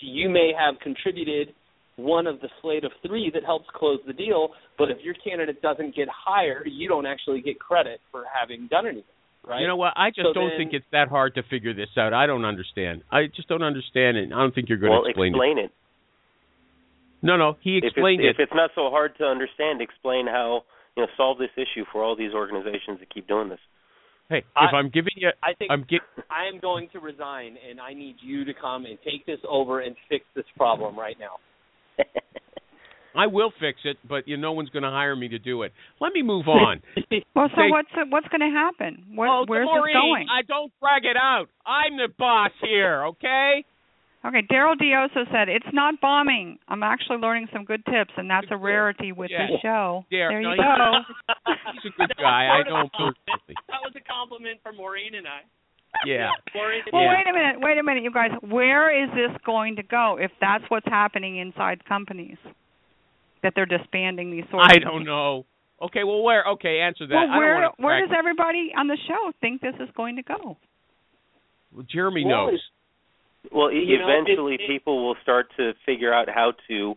F: you may have contributed one of the slate of three that helps close the deal, but if your candidate doesn't get hired, you don't actually get credit for having done anything, right?
B: You know what? I just
F: So
B: don't
F: then-
B: think it's that hard to figure this out. I don't understand. I just don't understand it. I don't think you're going
G: well,
B: to explain,
G: explain it.
B: it. No, no, he explained
G: if
B: it.
G: it's not so hard to understand, explain how you know solve this issue for all these organizations that keep doing this.
B: Hey,
F: I-
B: if I'm giving you,
F: I think
B: I'm gi-
F: I am going to resign, and I need you to come and take this over and fix this problem right now.
B: I will fix it, but you, no one's going to hire me to do it. Let me move on.
D: Well, so
B: Say-
D: what's what's going to happen? Where,
B: oh,
D: where's
B: Maureen,
D: this going?
B: I don't drag it out. I'm the boss here, okay?
D: Okay, Daryl Dioso said it's not bombing. I'm actually learning some good tips, and that's a rarity with
B: Yeah.
D: this show.
B: There,
D: there
B: no,
D: you go.
B: He's a good guy. I know him personally.
F: That was a compliment for Maureen and I.
B: Yeah.
F: Maureen,
D: Well,
B: Yeah.
D: wait a minute, wait a minute, you guys. Where is this going to go if that's what's happening inside companies? That they're disbanding these sorts.
B: I don't know. Okay, well, where? Okay, answer that.
D: Well,
B: I don't
D: where where does everybody on the show think this is going to go?
B: Well, Jeremy
F: Well,
B: knows.
G: Well,
F: You
G: eventually
F: it- it-
G: people will start to figure out how to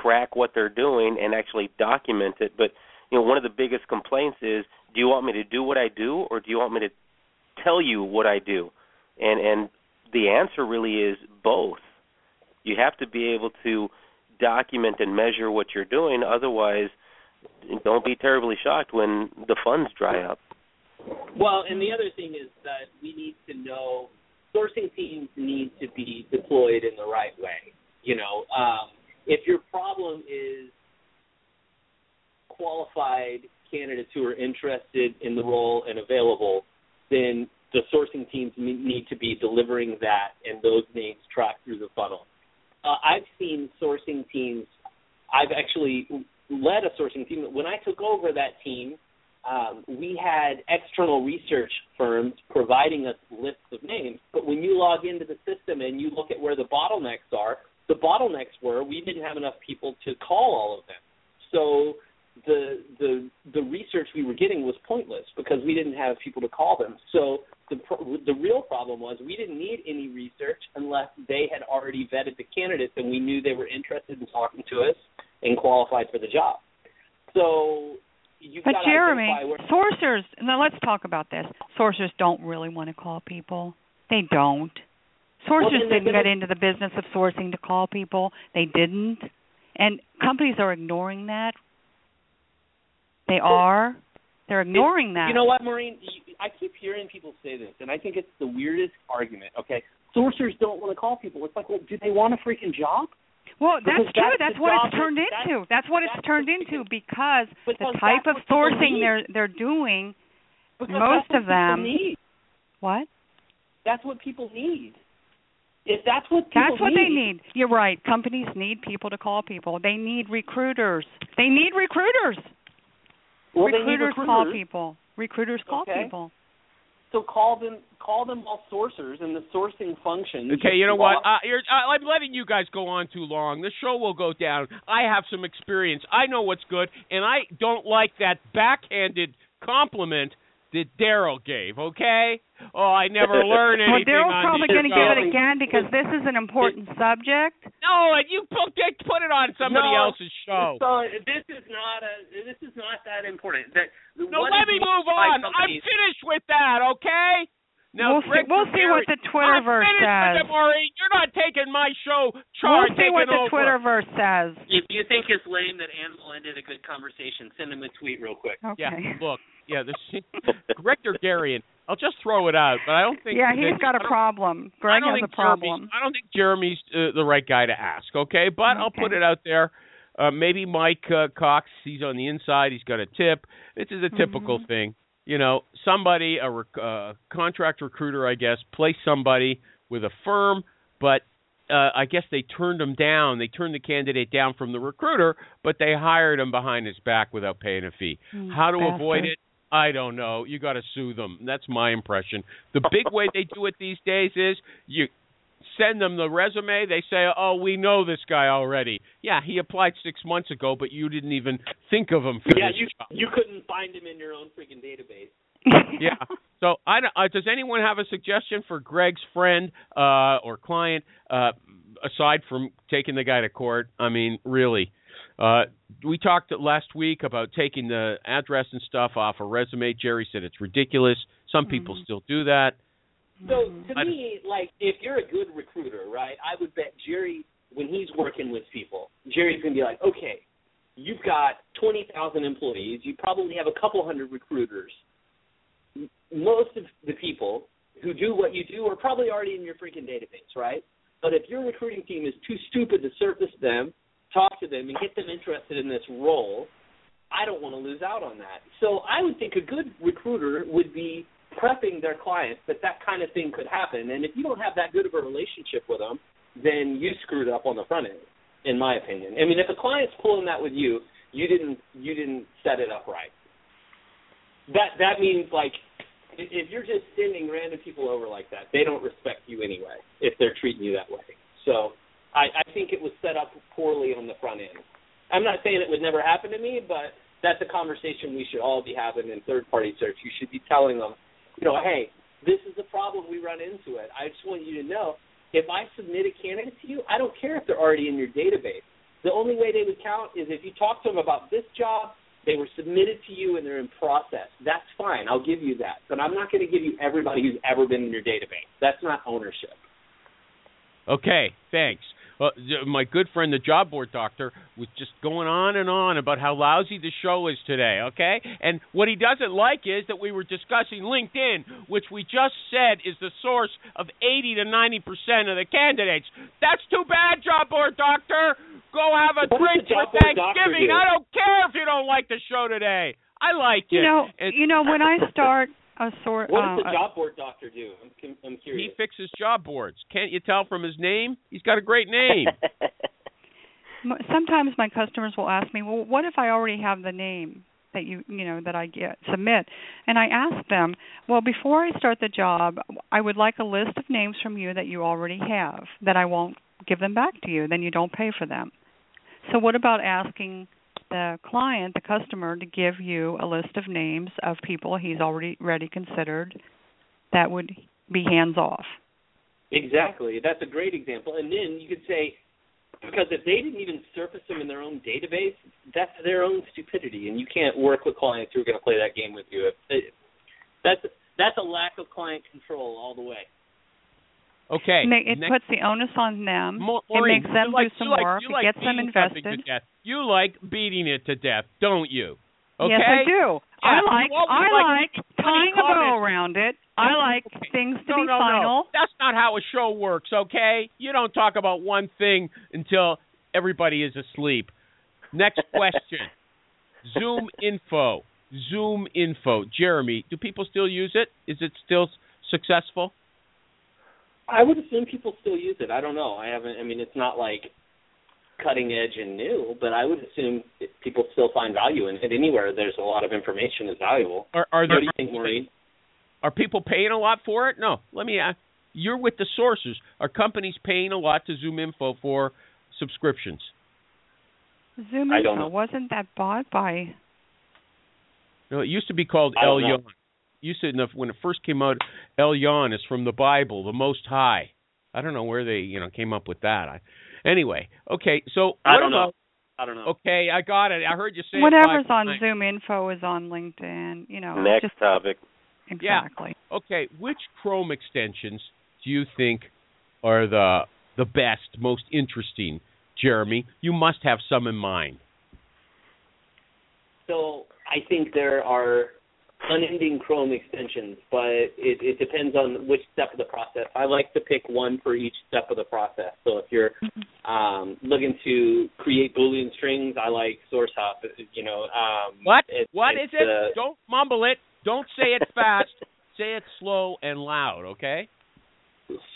G: track what they're doing and actually document it. But you know, one of the biggest complaints is, do you want me to do what I do, or do you want me to tell you what I do? And and the answer really is both. You have to be able to document and measure what you're doing. Otherwise, don't be terribly shocked when the funds dry up.
F: Well, and the other thing is that we need to know sourcing teams need to be deployed in the right way. You know, um, if your problem is qualified candidates who are interested in the role and available, then the sourcing teams need to be delivering that and those names track through the funnel. Uh, I've seen sourcing teams. I've actually led a sourcing team. When I took over that team, um, we had external research firms providing us lists of names. But when you log into the system and you look at where the bottlenecks are, the bottlenecks were we didn't have enough people to call all of them. So the the the research we were getting was pointless because we didn't have people to call them. So the the real problem was we didn't need any research unless they had already vetted the candidates and we knew they were interested in talking to us and qualified for the job. So you've
D: But Jeremy, sourcers. Now let's talk about this. Sourcers don't really want to call people. They don't. Sourcers
F: then they're
D: didn't get into the business of sourcing to call people. They didn't, and companies are ignoring that. They are. They're ignoring that.
F: You know what, Maureen? I keep hearing people say this, and I think it's the weirdest argument. Okay, sourcers don't want to call people. It's like, well, do they want a freaking job?
D: Well, that's
F: Because
D: true.
F: that's
D: That's, what it's turned
F: that's-
D: into. That's what it's turned into because the type of sourcing they're they're doing.
F: Because
D: Most of them-
F: need.
D: What?
F: That's what people need. If that's what people
D: That's what they need. You're right. Companies need people to call people. They need recruiters. They need recruiters.
F: well, they need
D: recruiters call people. Recruiters call
F: Okay.
D: people.
F: So call them call them all sourcers and the sourcing function.
B: Okay, you know what? Uh, you're, uh, I'm letting you guys go on too long. The show will go down. I have some experience. I know what's good, and I don't like that backhanded compliment that Daryl gave. Okay? Oh, I never learn anything.
D: Well,
B: anything
D: Daryl's
B: on
D: probably going to
B: show.
D: give it again because this is an important subject.
B: No, and you put put it on somebody
F: No,
B: else's show.
F: So this is not a this is not that important. That
B: No, let me move
F: my
B: on. I'm finished with that. Okay? Now,
D: we'll see, we'll see what the
B: Gary-
D: Twitterverse
B: I'm finished
D: says.
B: with it, Maureen. You're not taking my show
D: We'll see what the
B: over.
D: Twitterverse says.
F: If you think it's lame that Animal ended a good conversation, send him a tweet real quick.
D: Okay.
B: Yeah, look, yeah, this Greg Garian. I'll just throw it out, but I don't think.
D: Yeah, he's
B: that-
D: got a problem.
B: I
D: Greg
B: don't
D: has a
B: think Jeremy's-
D: problem.
B: I don't think Jeremy's uh, the right guy to ask. Okay, but I'll put it out there. Uh, maybe Mike uh, Cox. He's on the inside. He's got a tip. This is a typical
D: Mhm.
B: thing. You know, somebody, a rec- uh, contract recruiter, I guess, placed somebody with a firm, but uh, I guess they turned him down. They turned the candidate down from the recruiter, but they hired him behind his back without paying a fee.
D: Mm,
B: How to avoid it? I don't know. You got to sue them. That's my impression. The big way they do it these days is you send them the resume. They say, "Oh, we know this guy already. Yeah, he applied six months ago, but you didn't even think of him for
F: Yeah,
B: this
F: you
B: job."
F: you couldn't find him in your own freaking database.
B: Yeah. So, I don't, uh, does anyone have a suggestion for Greg's friend uh, or client uh, aside from taking the guy to court? I mean, really. Uh, we talked last week about taking the address and stuff off a resume. Jerry said it's ridiculous. Some people
D: Mhm.
B: still do that.
F: So to
B: I-
F: me, like if you're a good recruiter, right? I would bet Jerry when he's working with people, Jerry's gonna be like, okay, you've got twenty thousand employees, you probably have a couple hundred recruiters. Most of the people who do what you do are probably already in your freaking database, right? But if your recruiting team is too stupid to surface them, talk to them, and get them interested in this role, I don't want to lose out on that. So I would think a good recruiter would be prepping their clients that that kind of thing could happen. And if you don't have that good of a relationship with them, then you screwed up on the front end, in my opinion. I mean, if a client's pulling that with you, you didn't you didn't set it up right. That that means like if, if you're just sending random people over like that, they don't respect you anyway if they're treating you that way. So I, I think it was set up poorly on the front end. I'm not saying it would never happen to me, but that's a conversation we should all be having in third party search. You should be telling them, you know, hey, this is the problem we run into it. I just want you to know if I submit a candidate to you, I don't care if they're already in your database. The only way they would count is if you talk to them about this job, they were submitted to you and they're in process. That's fine. I'll give you that. But I'm not going to give you everybody who's ever been in your database. That's not ownership.
B: Okay, thanks. Uh, my good friend, the job board doctor, was just going on and on about how lousy the show is today. Okay, and what he doesn't like is that we were discussing LinkedIn, which we just said is the source of 80 to 90 percent of the candidates. That's too bad, job board doctor. Go have a
F: What
B: drink for
F: job board doctor
B: Thanksgiving.
F: do?
B: I don't care if you don't like the show today. I like it.
D: You know,
B: And
D: you know when I start a sort.
F: What
D: uh,
F: does the job board doctor do? I'm, com- I'm
B: he fixes job boards. Can't you tell from his name? He's got a great name.
D: Sometimes my customers will ask me, "Well, what if I already have the name that you you know that I get submit?" And I ask them, "Well, before I start the job, I would like a list of names from you that you already have that I won't give them back to you. Then you don't pay for them." So what about asking the client, the customer, to give you a list of names of people he's already already considered that would be hands off?
F: Exactly. That's a great example. And then you could say, because if they didn't even surface them in their own database, that's their own stupidity, and you can't work with clients who are going to play that game with you. That's that's a lack of client control all the way.
B: Okay.
D: It
B: next-
D: puts the onus on them.
B: Mo-
D: it makes them
B: you like,
D: do some
B: you like,
D: work.
B: You
D: it
B: like
D: gets them invested.
B: To death. You like beating it to death, don't you? Okay.
D: Yes, I do. I like
B: you always
D: I
B: like
D: like tying a bow around it. I like
B: Okay.
D: things to
B: no,
D: be
B: no,
D: final.
B: No. That's not how a show works, okay? You don't talk about one thing until everybody is asleep. Next question. Zoom info. Zoom info. Jeremy, do people still use it? Is it still successful?
F: I would assume people still use it. I don't know. I haven't. I mean, it's not like cutting edge and new, but I would assume that people still find value in it. Anywhere there's a lot of information is valuable.
B: Are, are
F: What
B: there
F: do you think, Maureen?
B: are people paying a lot for it? No. Let me ask. You're with the sources. Are companies paying a lot to Zoom Info for subscriptions?
D: Zoom
F: I don't
D: Info
F: know.
D: wasn't that bought by?
B: No, it used to be called
F: I don't
B: El. Yon. Used to when it first came out, El Yon is from the Bible, the Most High. I don't know where they you know came up with that. I, anyway, okay. So
F: I don't know. I don't know.
B: Okay, I got it. I heard you say
D: Whatever's on
B: times.
D: Zoom Info is on LinkedIn. You know,
G: Next
D: just
G: topic.
B: Yeah.
D: exactly.
B: Okay, which Chrome extensions do you think are the the best, most interesting, Jeremy? You must have some in mind.
F: So I think there are unending Chrome extensions, but it, it depends on which step of the process. I like to pick one for each step of the process. So if you're um, looking to create Boolean strings, I like SourceHub. You know, um,
B: What?
F: It,
B: what is it?
F: Uh,
B: Don't mumble it. Don't say it fast. say it slow and loud, okay?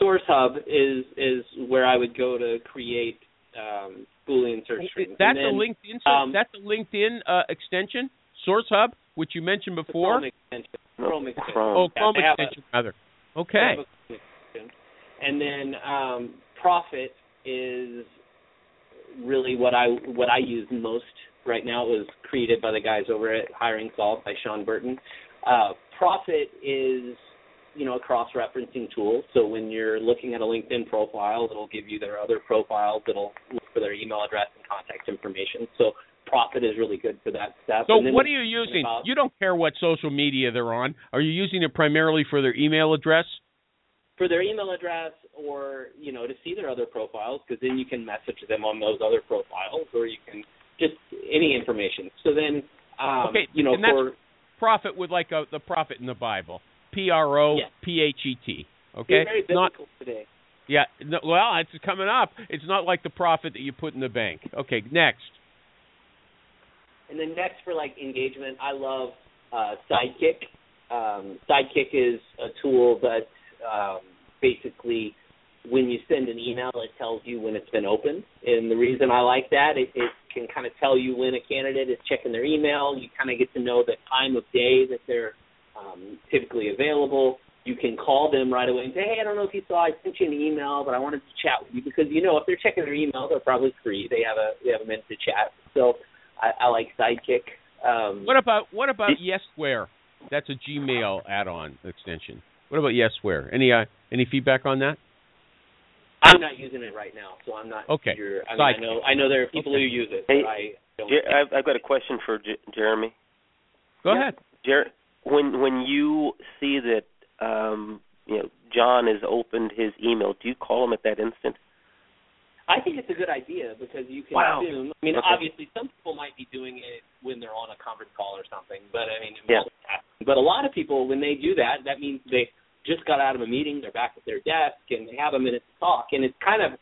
F: SourceHub is is where I would go to create um, Boolean search strings.
B: That's
F: then
B: a LinkedIn.
F: um,
B: that's a LinkedIn uh, extension, Source Hub, which you mentioned before.
F: Chrome extension.
G: No,
F: Chrome extension.
B: Oh, Chrome
F: they have a-
B: extension, rather. Okay.
F: have a Chrome extension. And then um, Prophet is really what I what I use most right now. It was created by the guys over at Hiring Solve by Shon Burton. Uh, Prophet is you know a cross-referencing tool. So when you're looking at a LinkedIn profile, it'll give you their other profiles. It'll look for their email address and contact information. So Prophet is really good for that step.
B: So what are you using?
F: about-
B: You don't care what social media they're on. Are you using it primarily for their email address?
F: for their email address or you know to see their other profiles because then you can message them on those other profiles or you can just any information so then um
B: Okay,
F: you know
B: and that's-
F: for
B: Prophet with like a, the prophet in the Bible. P R O P H E T. Okay?
F: very
B: Not
F: today
B: yeah, no, well, it's coming up. It's not like the profit that you put in the bank. Okay, next.
F: And then next for like engagement i love uh sidekick. Um sidekick is a tool that um basically when you send an email it tells you when it's been opened. And the reason i like that it, it can kind of tell you when a candidate is checking their email. You kind of get to know the time of day that they're um, typically available. You can call them right away and say hey i don't know if you saw i sent you an email but i wanted to chat with you. Because you know if they're checking their email they're probably free. They have a they have a minute to chat. So i, I like sidekick um
B: What about what about Yesware? That's a Gmail add-on extension. What about Yesware? Any uh, any feedback on that?
F: I'm not using it right now, so I'm not.
B: Okay.
F: Sure. I, mean,
B: Side-
F: I know. I know there are people
B: Okay.
F: who use it,
G: Hey,
F: I don't.
G: Jer- I've, I've got a question for J- Jeremy.
B: Go
F: Yeah.
B: ahead.
G: Jer- when when you see that um, you know John has opened his email, do you call him at that instant?
F: I think it's a good idea because you can
G: Wow.
F: assume. I mean,
G: Okay.
F: obviously, some people might be doing it when they're on a conference call or something, but I mean,
G: Yeah.
F: But a lot of people, when they do that, that means they just got out of a meeting, they're back at their desk, and they have a minute to talk. And it's kind of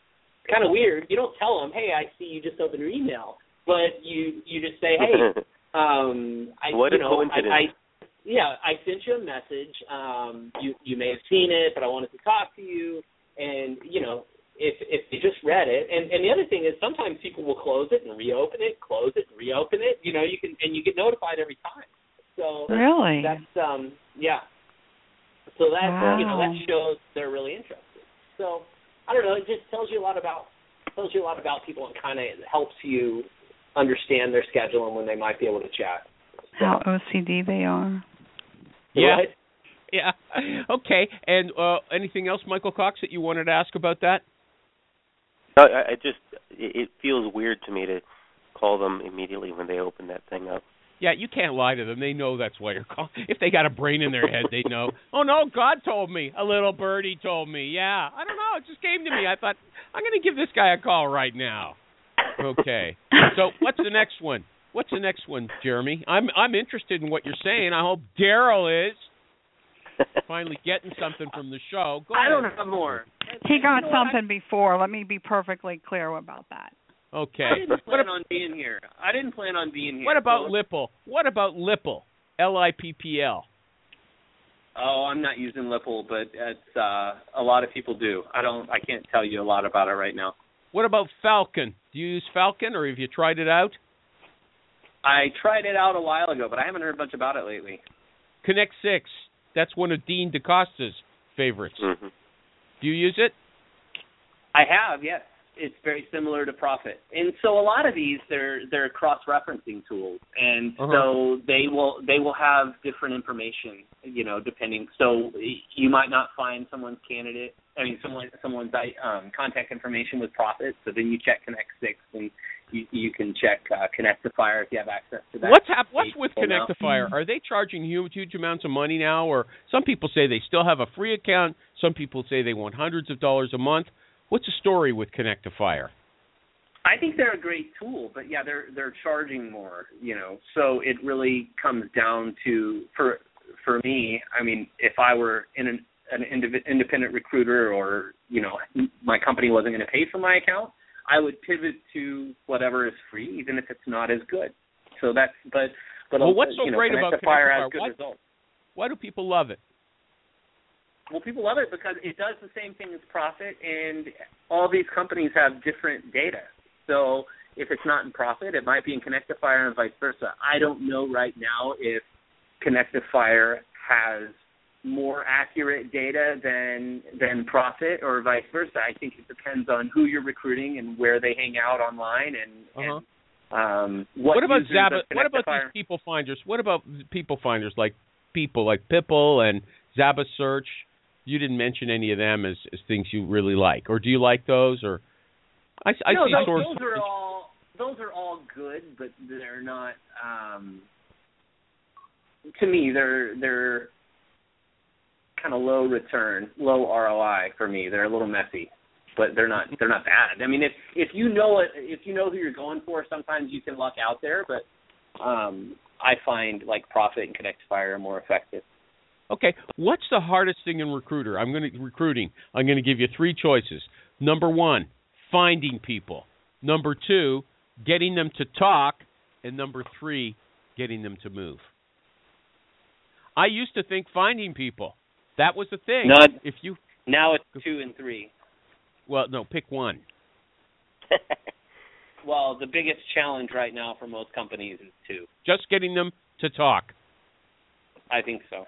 F: kind of weird. You don't tell them, "Hey, I see you just opened your email," but you you just say, "Hey, um, I
G: What
F: you
G: a
F: know,
G: coincidence.
F: I, I yeah, I sent you a message. Um, you you may have seen it, but I wanted to talk to you. And you know, if if you just read it, and and the other thing is sometimes people will close it and reopen it, close it and reopen it. You know, you can and you get notified every time. So
D: Really?
F: that's um yeah. So that you know that shows they're really interested. So I don't know. It just tells you a lot about tells you a lot about people and kind of helps you understand their schedule and when they might be able to chat.
D: How OCD they are.
B: Yeah.
F: Right?
B: Yeah. Okay. And uh, anything else, Michael Cox, that you wanted to ask about that?
G: I, I just it, it feels weird to me to call them immediately when they open that thing up.
B: Yeah, you can't lie to them. They know that's why you're calling. If they got a brain in their head, they know. Oh no, God told me. A little birdie told me. Yeah, I don't know. It just came to me. I thought I'm going to give this guy a call right now. Okay. So what's the next one? What's the next one, Jeremy? I'm I'm interested in what you're saying. I hope Daryl is finally getting something from the show. Go
F: I
B: ahead.
F: don't have more.
D: He got
F: You know what?
D: something before. Let me be perfectly clear about that.
B: Okay.
F: I didn't
B: What,
F: plan on being here. I didn't plan on being here.
B: what about
F: so-
B: Lipple? What about Lipple? L I P P L.
F: Oh, I'm not using Lipple, but it's uh a lot of people do. I don't I can't tell you a lot about it right now.
B: What about Falcon? Do you use Falcon, or have you tried it out?
F: I tried it out a while ago, but I haven't heard much about it lately.
B: Connect Six. That's one of Dean DaCosta's favorites.
G: hmm
B: Do you use it?
F: I have, yes. It's very similar to Prophet, and so a lot of these they're they're cross-referencing tools, and
B: Uh-huh.
F: so they will they will have different information, you know, depending. So you might not find someone's candidate, I mean, someone someone's um, contact information with Prophet, so then you check Connect Six, and you you can check uh, Connectifier if you have access to that.
B: What's hap- What's with
F: pull now.
B: Connectifier? Are they charging huge, huge amounts of money now, or some people say they still have a free account? Some people say they want hundreds of dollars a month. What's the story with Connectifier?
F: I think they're a great tool, but yeah, they're they're charging more, you know. So it really comes down to for for me. I mean, if I were in an an indiv- independent recruiter, or you know, my company wasn't going to pay for my account, I would pivot to whatever is free, even if it's not as good. So that's but but
B: Well, what's so
F: you know,
B: great about
F: Connectifier
B: Connectifier?
F: has good
B: What-
F: results.
B: Why do people love it?
F: Well, people love it because it does the same thing as Prophet, and all these companies have different data. So if it's not in Prophet, it might be in Connectifier and vice versa. I don't know right now if Connectifier has more accurate data than than Prophet or vice versa. I think it depends on who you're recruiting and where they hang out online and,
B: Uh-huh.
F: and um, what,
B: What about Zaba? What about these people finders? What about people finders like people like Pipl and Zaba Search? You didn't mention any of them as as things you really like, or do you like those? Or I, I
F: no,
B: see
F: those,
B: source.
F: those are all those are all good, but they're not. Um, to me, they're they're kind of low return, low ROI for me. They're a little messy, but they're not they're not bad. I mean, if if you know it, if you know who you're going for, sometimes you can luck out there, but um, I find like Prophet and Connectifier are more effective.
B: Okay, what's the hardest thing in recruiter? I'm going to recruiting. I'm going to give you three choices. Number one, finding people. Number two, getting them to talk, and number three, getting them to move. I used to think finding people. That was the thing.
F: Not-
B: if you
F: Now it's two and three.
B: well, no, pick one.
F: Well, the biggest challenge right now for most companies is two.
B: Just getting them to talk.
F: I think so.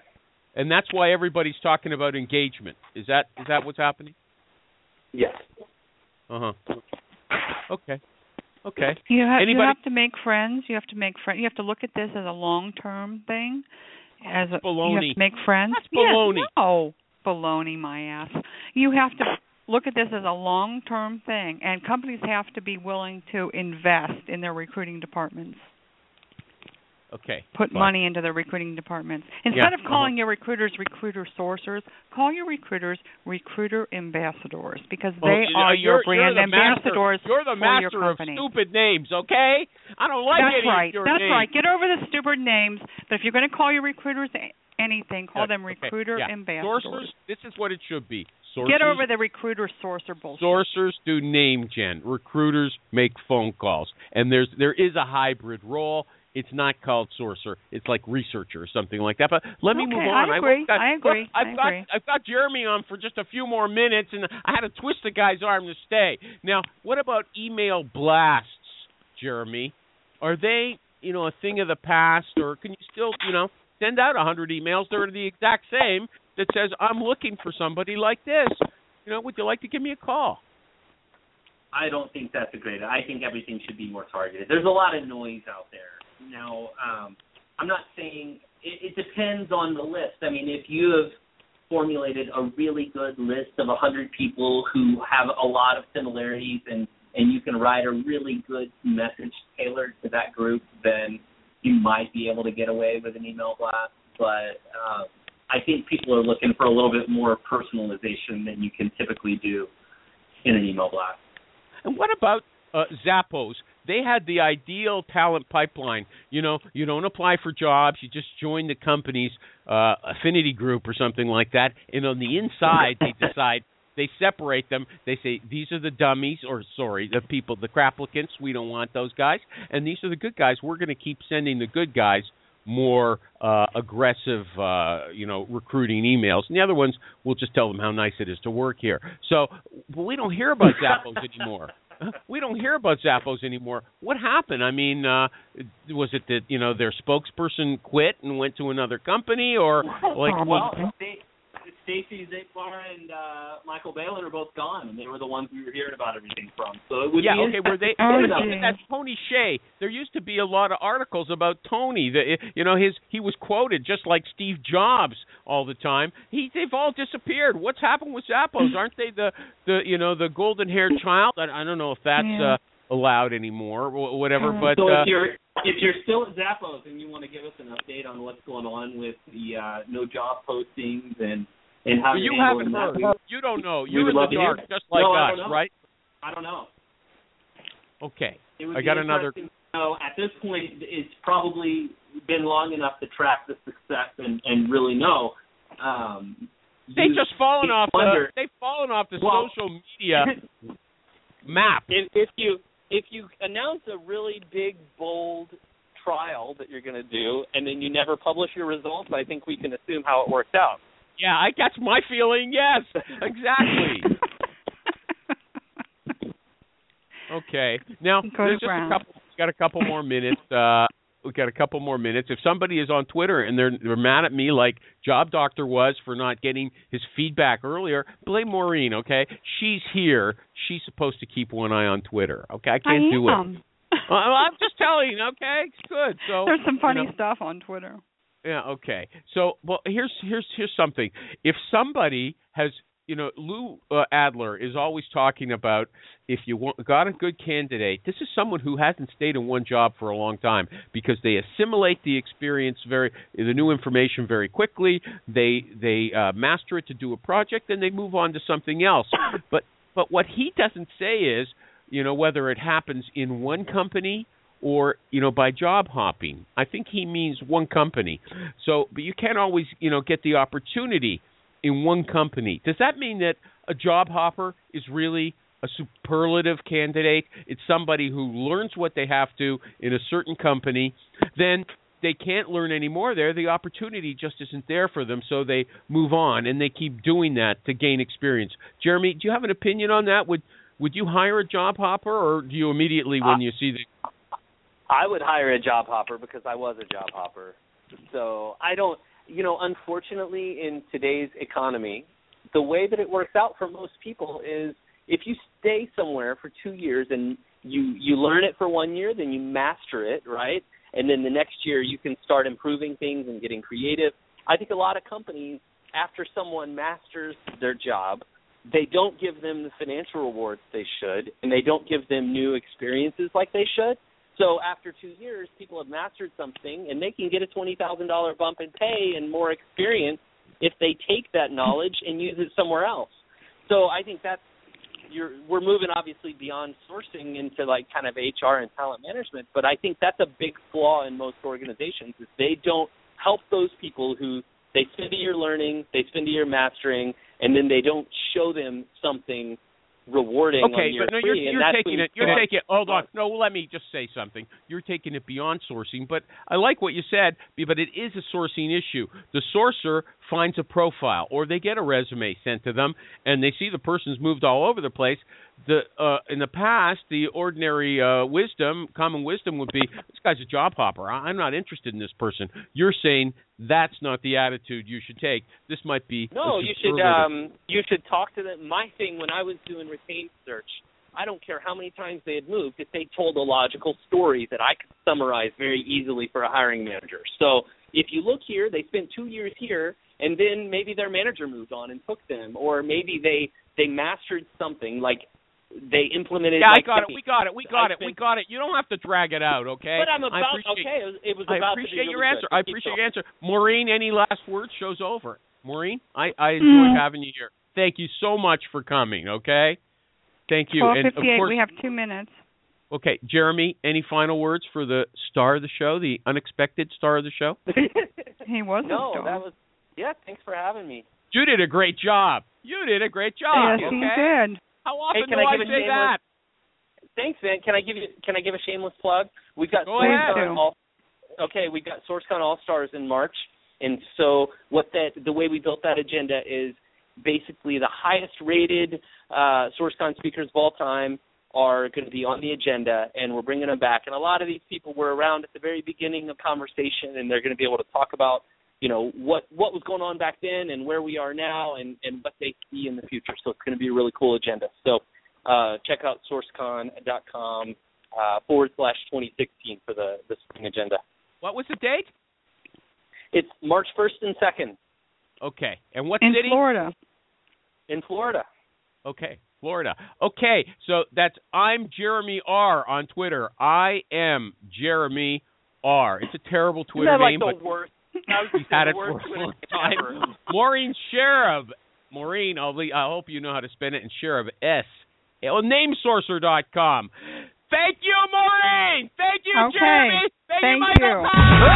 B: And that's why everybody's talking about engagement. Is that is that what's happening?
F: Yes.
B: Uh-huh. Okay. Okay.
D: You have you have to make friends. You have to make friends. You have to look at this as a long term thing. As a,
B: baloney.
D: make friends.
B: That's
D: Yes,
B: baloney.
D: no, baloney, my ass. You have to look at this as a long term thing, and companies have to be willing to invest in their recruiting departments.
B: Okay.
D: Put
B: fine.
D: money into the recruiting departments. Instead of
B: uh-huh.
D: calling your recruiters recruiter sourcers, call your recruiters recruiter ambassadors because they
B: know,
D: are your brand
B: you're the master-
D: ambassadors
B: You're the
D: for your
B: master of stupid names, okay? I don't like
D: That's
B: any
D: right.
B: of your
D: That's
B: names.
D: right. Get over the stupid names. But if you're going to call your recruiters anything, call
B: Yeah,
D: them
B: okay,
D: recruiter
B: yeah.
D: ambassadors.
B: Sourcers, this is what it should be. Sourcers,
D: Get over the recruiter sourcer bullshit.
B: Sourcers do name gen. Recruiters make phone calls, and there's there is a hybrid role. It's not called sourcer. It's like researcher or something like that. But let me
D: Okay,
B: move on.
D: I agree.
B: got,
D: I agree.
B: Look, I've
D: I
B: got
D: agree.
B: I've got Jeremy on for just a few more minutes, and I had to twist the guy's arm to stay. Now, what about email blasts, Jeremy? Are they you know a thing of the past, or can you still you know send out a hundred emails? that are the exact same that says I'm looking for somebody like this. You know, would you like to give me a call?
F: I don't think that's a great. I think everything should be more targeted. There's a lot of noise out there now. Um, I'm not saying it, it depends on the list. I mean, if you have formulated a really good list of hundred people who have a lot of similarities, and and you can write a really good message tailored to that group, then you might be able to get away with an email blast. But um, I think people are looking for a little bit more personalization than you can typically do in an email blast.
B: And what about uh, Zappos? They had the ideal talent pipeline. You know, you don't apply for jobs; you just join the company's uh, affinity group or something like that. And on the inside, they decide they separate them. They say these are the dummies, or sorry, the people, the craplicants. We don't want those guys, and these are the good guys. We're going to keep sending the good guys more uh, aggressive, uh, you know, recruiting emails. And the other ones, we'll just tell them how nice it is to work here. So but we don't hear about Zappos anymore. we don't hear about Zappos anymore. What happened? I mean, uh was it that you know their spokesperson quit and went to another company, or like
F: well,
B: what?
F: Stacy Zapar and uh, Michael Bailen are both gone, and they were the ones we were hearing about everything from. So it would
B: Yeah,
F: be
B: okay. Were they?
D: Oh,
B: what about
D: gee.
B: that Tony Hsieh? There used to be a lot of articles about Tony. That you know, his he was quoted just like Steve Jobs all the time. He they've all disappeared. What's happened with Zappos? Aren't they the the you know the golden haired child? I, I don't know if that's
D: Yeah.
B: uh, allowed anymore, or whatever.
D: Uh,
B: But
F: so
B: uh,
F: if you're if you're still at Zappos and you want to give us an update on what's going on with the uh, no job postings and and how
B: you
F: you're
B: haven't
F: handling
B: heard.
F: that,
B: You don't know. You're
F: would
B: in the
F: love
B: dark, just like
F: No,
B: us,
F: don't
B: right?
F: I don't know.
B: Okay.
F: It would
B: I got another-
F: interesting to know at this point, it's probably been long enough to track the success and and really know. Um,
B: They've just fallen
F: you
B: off. The, they've fallen off the
F: Well-
B: social media map.
F: if, if you if you announce a really big bold trial that you're going to do and then you never publish your results, I think we can assume how it worked out.
B: Yeah, I, that's my feeling. Yes, exactly. Okay. Now
D: Go to
B: there's just a couple. Got a couple more minutes. Uh, we got a couple more minutes. If somebody is on Twitter and they're they're mad at me like Job Doctor was for not getting his feedback earlier, blame Maureen. Okay, she's here. She's supposed to keep one eye on Twitter. Okay, I can't
D: I
B: do it. Well, I'm just telling you. Okay, it's good. So
D: There's some funny
B: you know,
D: stuff on Twitter.
B: yeah, okay. So, well, here's here's here's something. If somebody has, you know, Lou uh, Adler is always talking about if you want, got a good candidate. This is someone who hasn't stayed in one job for a long time because they assimilate the experience very, the new information very quickly. They they uh, master it to do a project, and they move on to something else. But but what he doesn't say is, you know, whether it happens in one company or you know by job hopping. I think he means one company. So, but you can't always you know get the opportunity in one company. Does that mean that a job hopper is really a superlative candidate? It's somebody who learns what they have to in a certain company, then they can't learn any more there. The opportunity just isn't there for them, so they move on and they keep doing that to gain experience. Jeremy, do you have an opinion on that? Would would you hire a job hopper, or do you immediately when uh, you see the
F: I would hire a job hopper because I was a job hopper. So I don't, you know, unfortunately in today's economy, the way that it works out for most people is if you stay somewhere for 2 years and you you learn it for 1 year, then you master it, right? And then the next year you can start improving things and getting creative. I think a lot of companies after someone masters their job, they don't give them the financial rewards they should and they don't give them new experiences like they should. So after two years, people have mastered something, and they can get a twenty thousand dollar bump in pay and more experience if they take that knowledge and use it somewhere else. So I think that's you're we're moving obviously beyond sourcing into like kind of HR and talent management, but I think that's a big flaw in most organizations is they don't help those people who they spend a year learning, they spend a year mastering, and then they don't show them something rewarding
B: Okay, but no, you're, you're taking it. You're taking. Hold on. No, let me just say something. You're taking it beyond sourcing, but I like what you said. But it is a sourcing issue. The sourcer finds a profile, or they get a resume sent to them, and they see the person's moved all over the place. The uh, in the past, the ordinary uh, wisdom, common wisdom, would be this guy's a job hopper. I- I'm not interested in this person. You're saying that's not the attitude you should take. This might be
F: No, you should um you should talk to them. My thing when I was doing retained search, I don't care how many times they had moved, if they told a logical story that I could summarize very easily for a hiring manager. So if you look here, they spent two years here and then maybe their manager moved on and took them, or maybe they they mastered something like they implemented.
B: Yeah, I
F: like
B: got it. We got it. We got
F: I
B: it. We got it. You don't have to drag it out, okay?
F: But I'm
B: I
F: about
B: appreciate-
F: okay. It was, it was
B: I appreciate
F: to be
B: your
F: really
B: answer.
F: good.
B: I appreciate your answer. Maureen, any last words? Show's over. Maureen, I, I enjoyed
D: Mm.
B: having you here. Thank you so much for coming, okay? Thank you. And of course,
D: We have two minutes.
B: okay, Jeremy, any final words for the star of the show, the unexpected star of the show?
D: He was
F: no,
D: a star.
F: that was yeah. Thanks for having me.
B: You did a great job. You did a great job.
D: yes,
B: okay?
D: he did.
B: How often
F: can
B: do
F: I
B: I,
F: give a
B: say
F: shameless-
B: that?
F: Thanks, man. Can I give you can I give a shameless plug? We've got
B: Go
F: SourceCon
D: ahead.
F: All, okay, we've got SourceCon All Stars in March, and so what that the way we built that agenda is basically the highest rated uh, SourceCon speakers of all time, are going to be on the agenda, and we're bringing them back. And a lot of these people were around at the very beginning of conversation, and they're going to be able to talk about, you know, what what was going on back then and where we are now, and and what they see in the future. So it's going to be a really cool agenda. So uh, check out sourcecon.com uh, forward slash 2016 for the the spring agenda.
B: What was the date?
F: It's March 1st and 2nd
B: Okay. And what
D: In
B: city?
D: In Florida.
F: in Florida.
B: Okay, Florida. Okay, so that's I'm Jeremy R on Twitter. I am Jeremy R. It's a terrible Twitter
F: Isn't that
B: name,
F: like
B: but
F: the worst? I was
B: We've had it for a long time. Maureen Sharib. Maureen, I'll le- I hope you know how to spell it in Sharib. S. Well, namesourcer.com. Thank you, Maureen. Thank you,
D: Okay.
B: Jeremy. Thank,
D: Thank
B: you, Michael.
D: you.
B: Powell.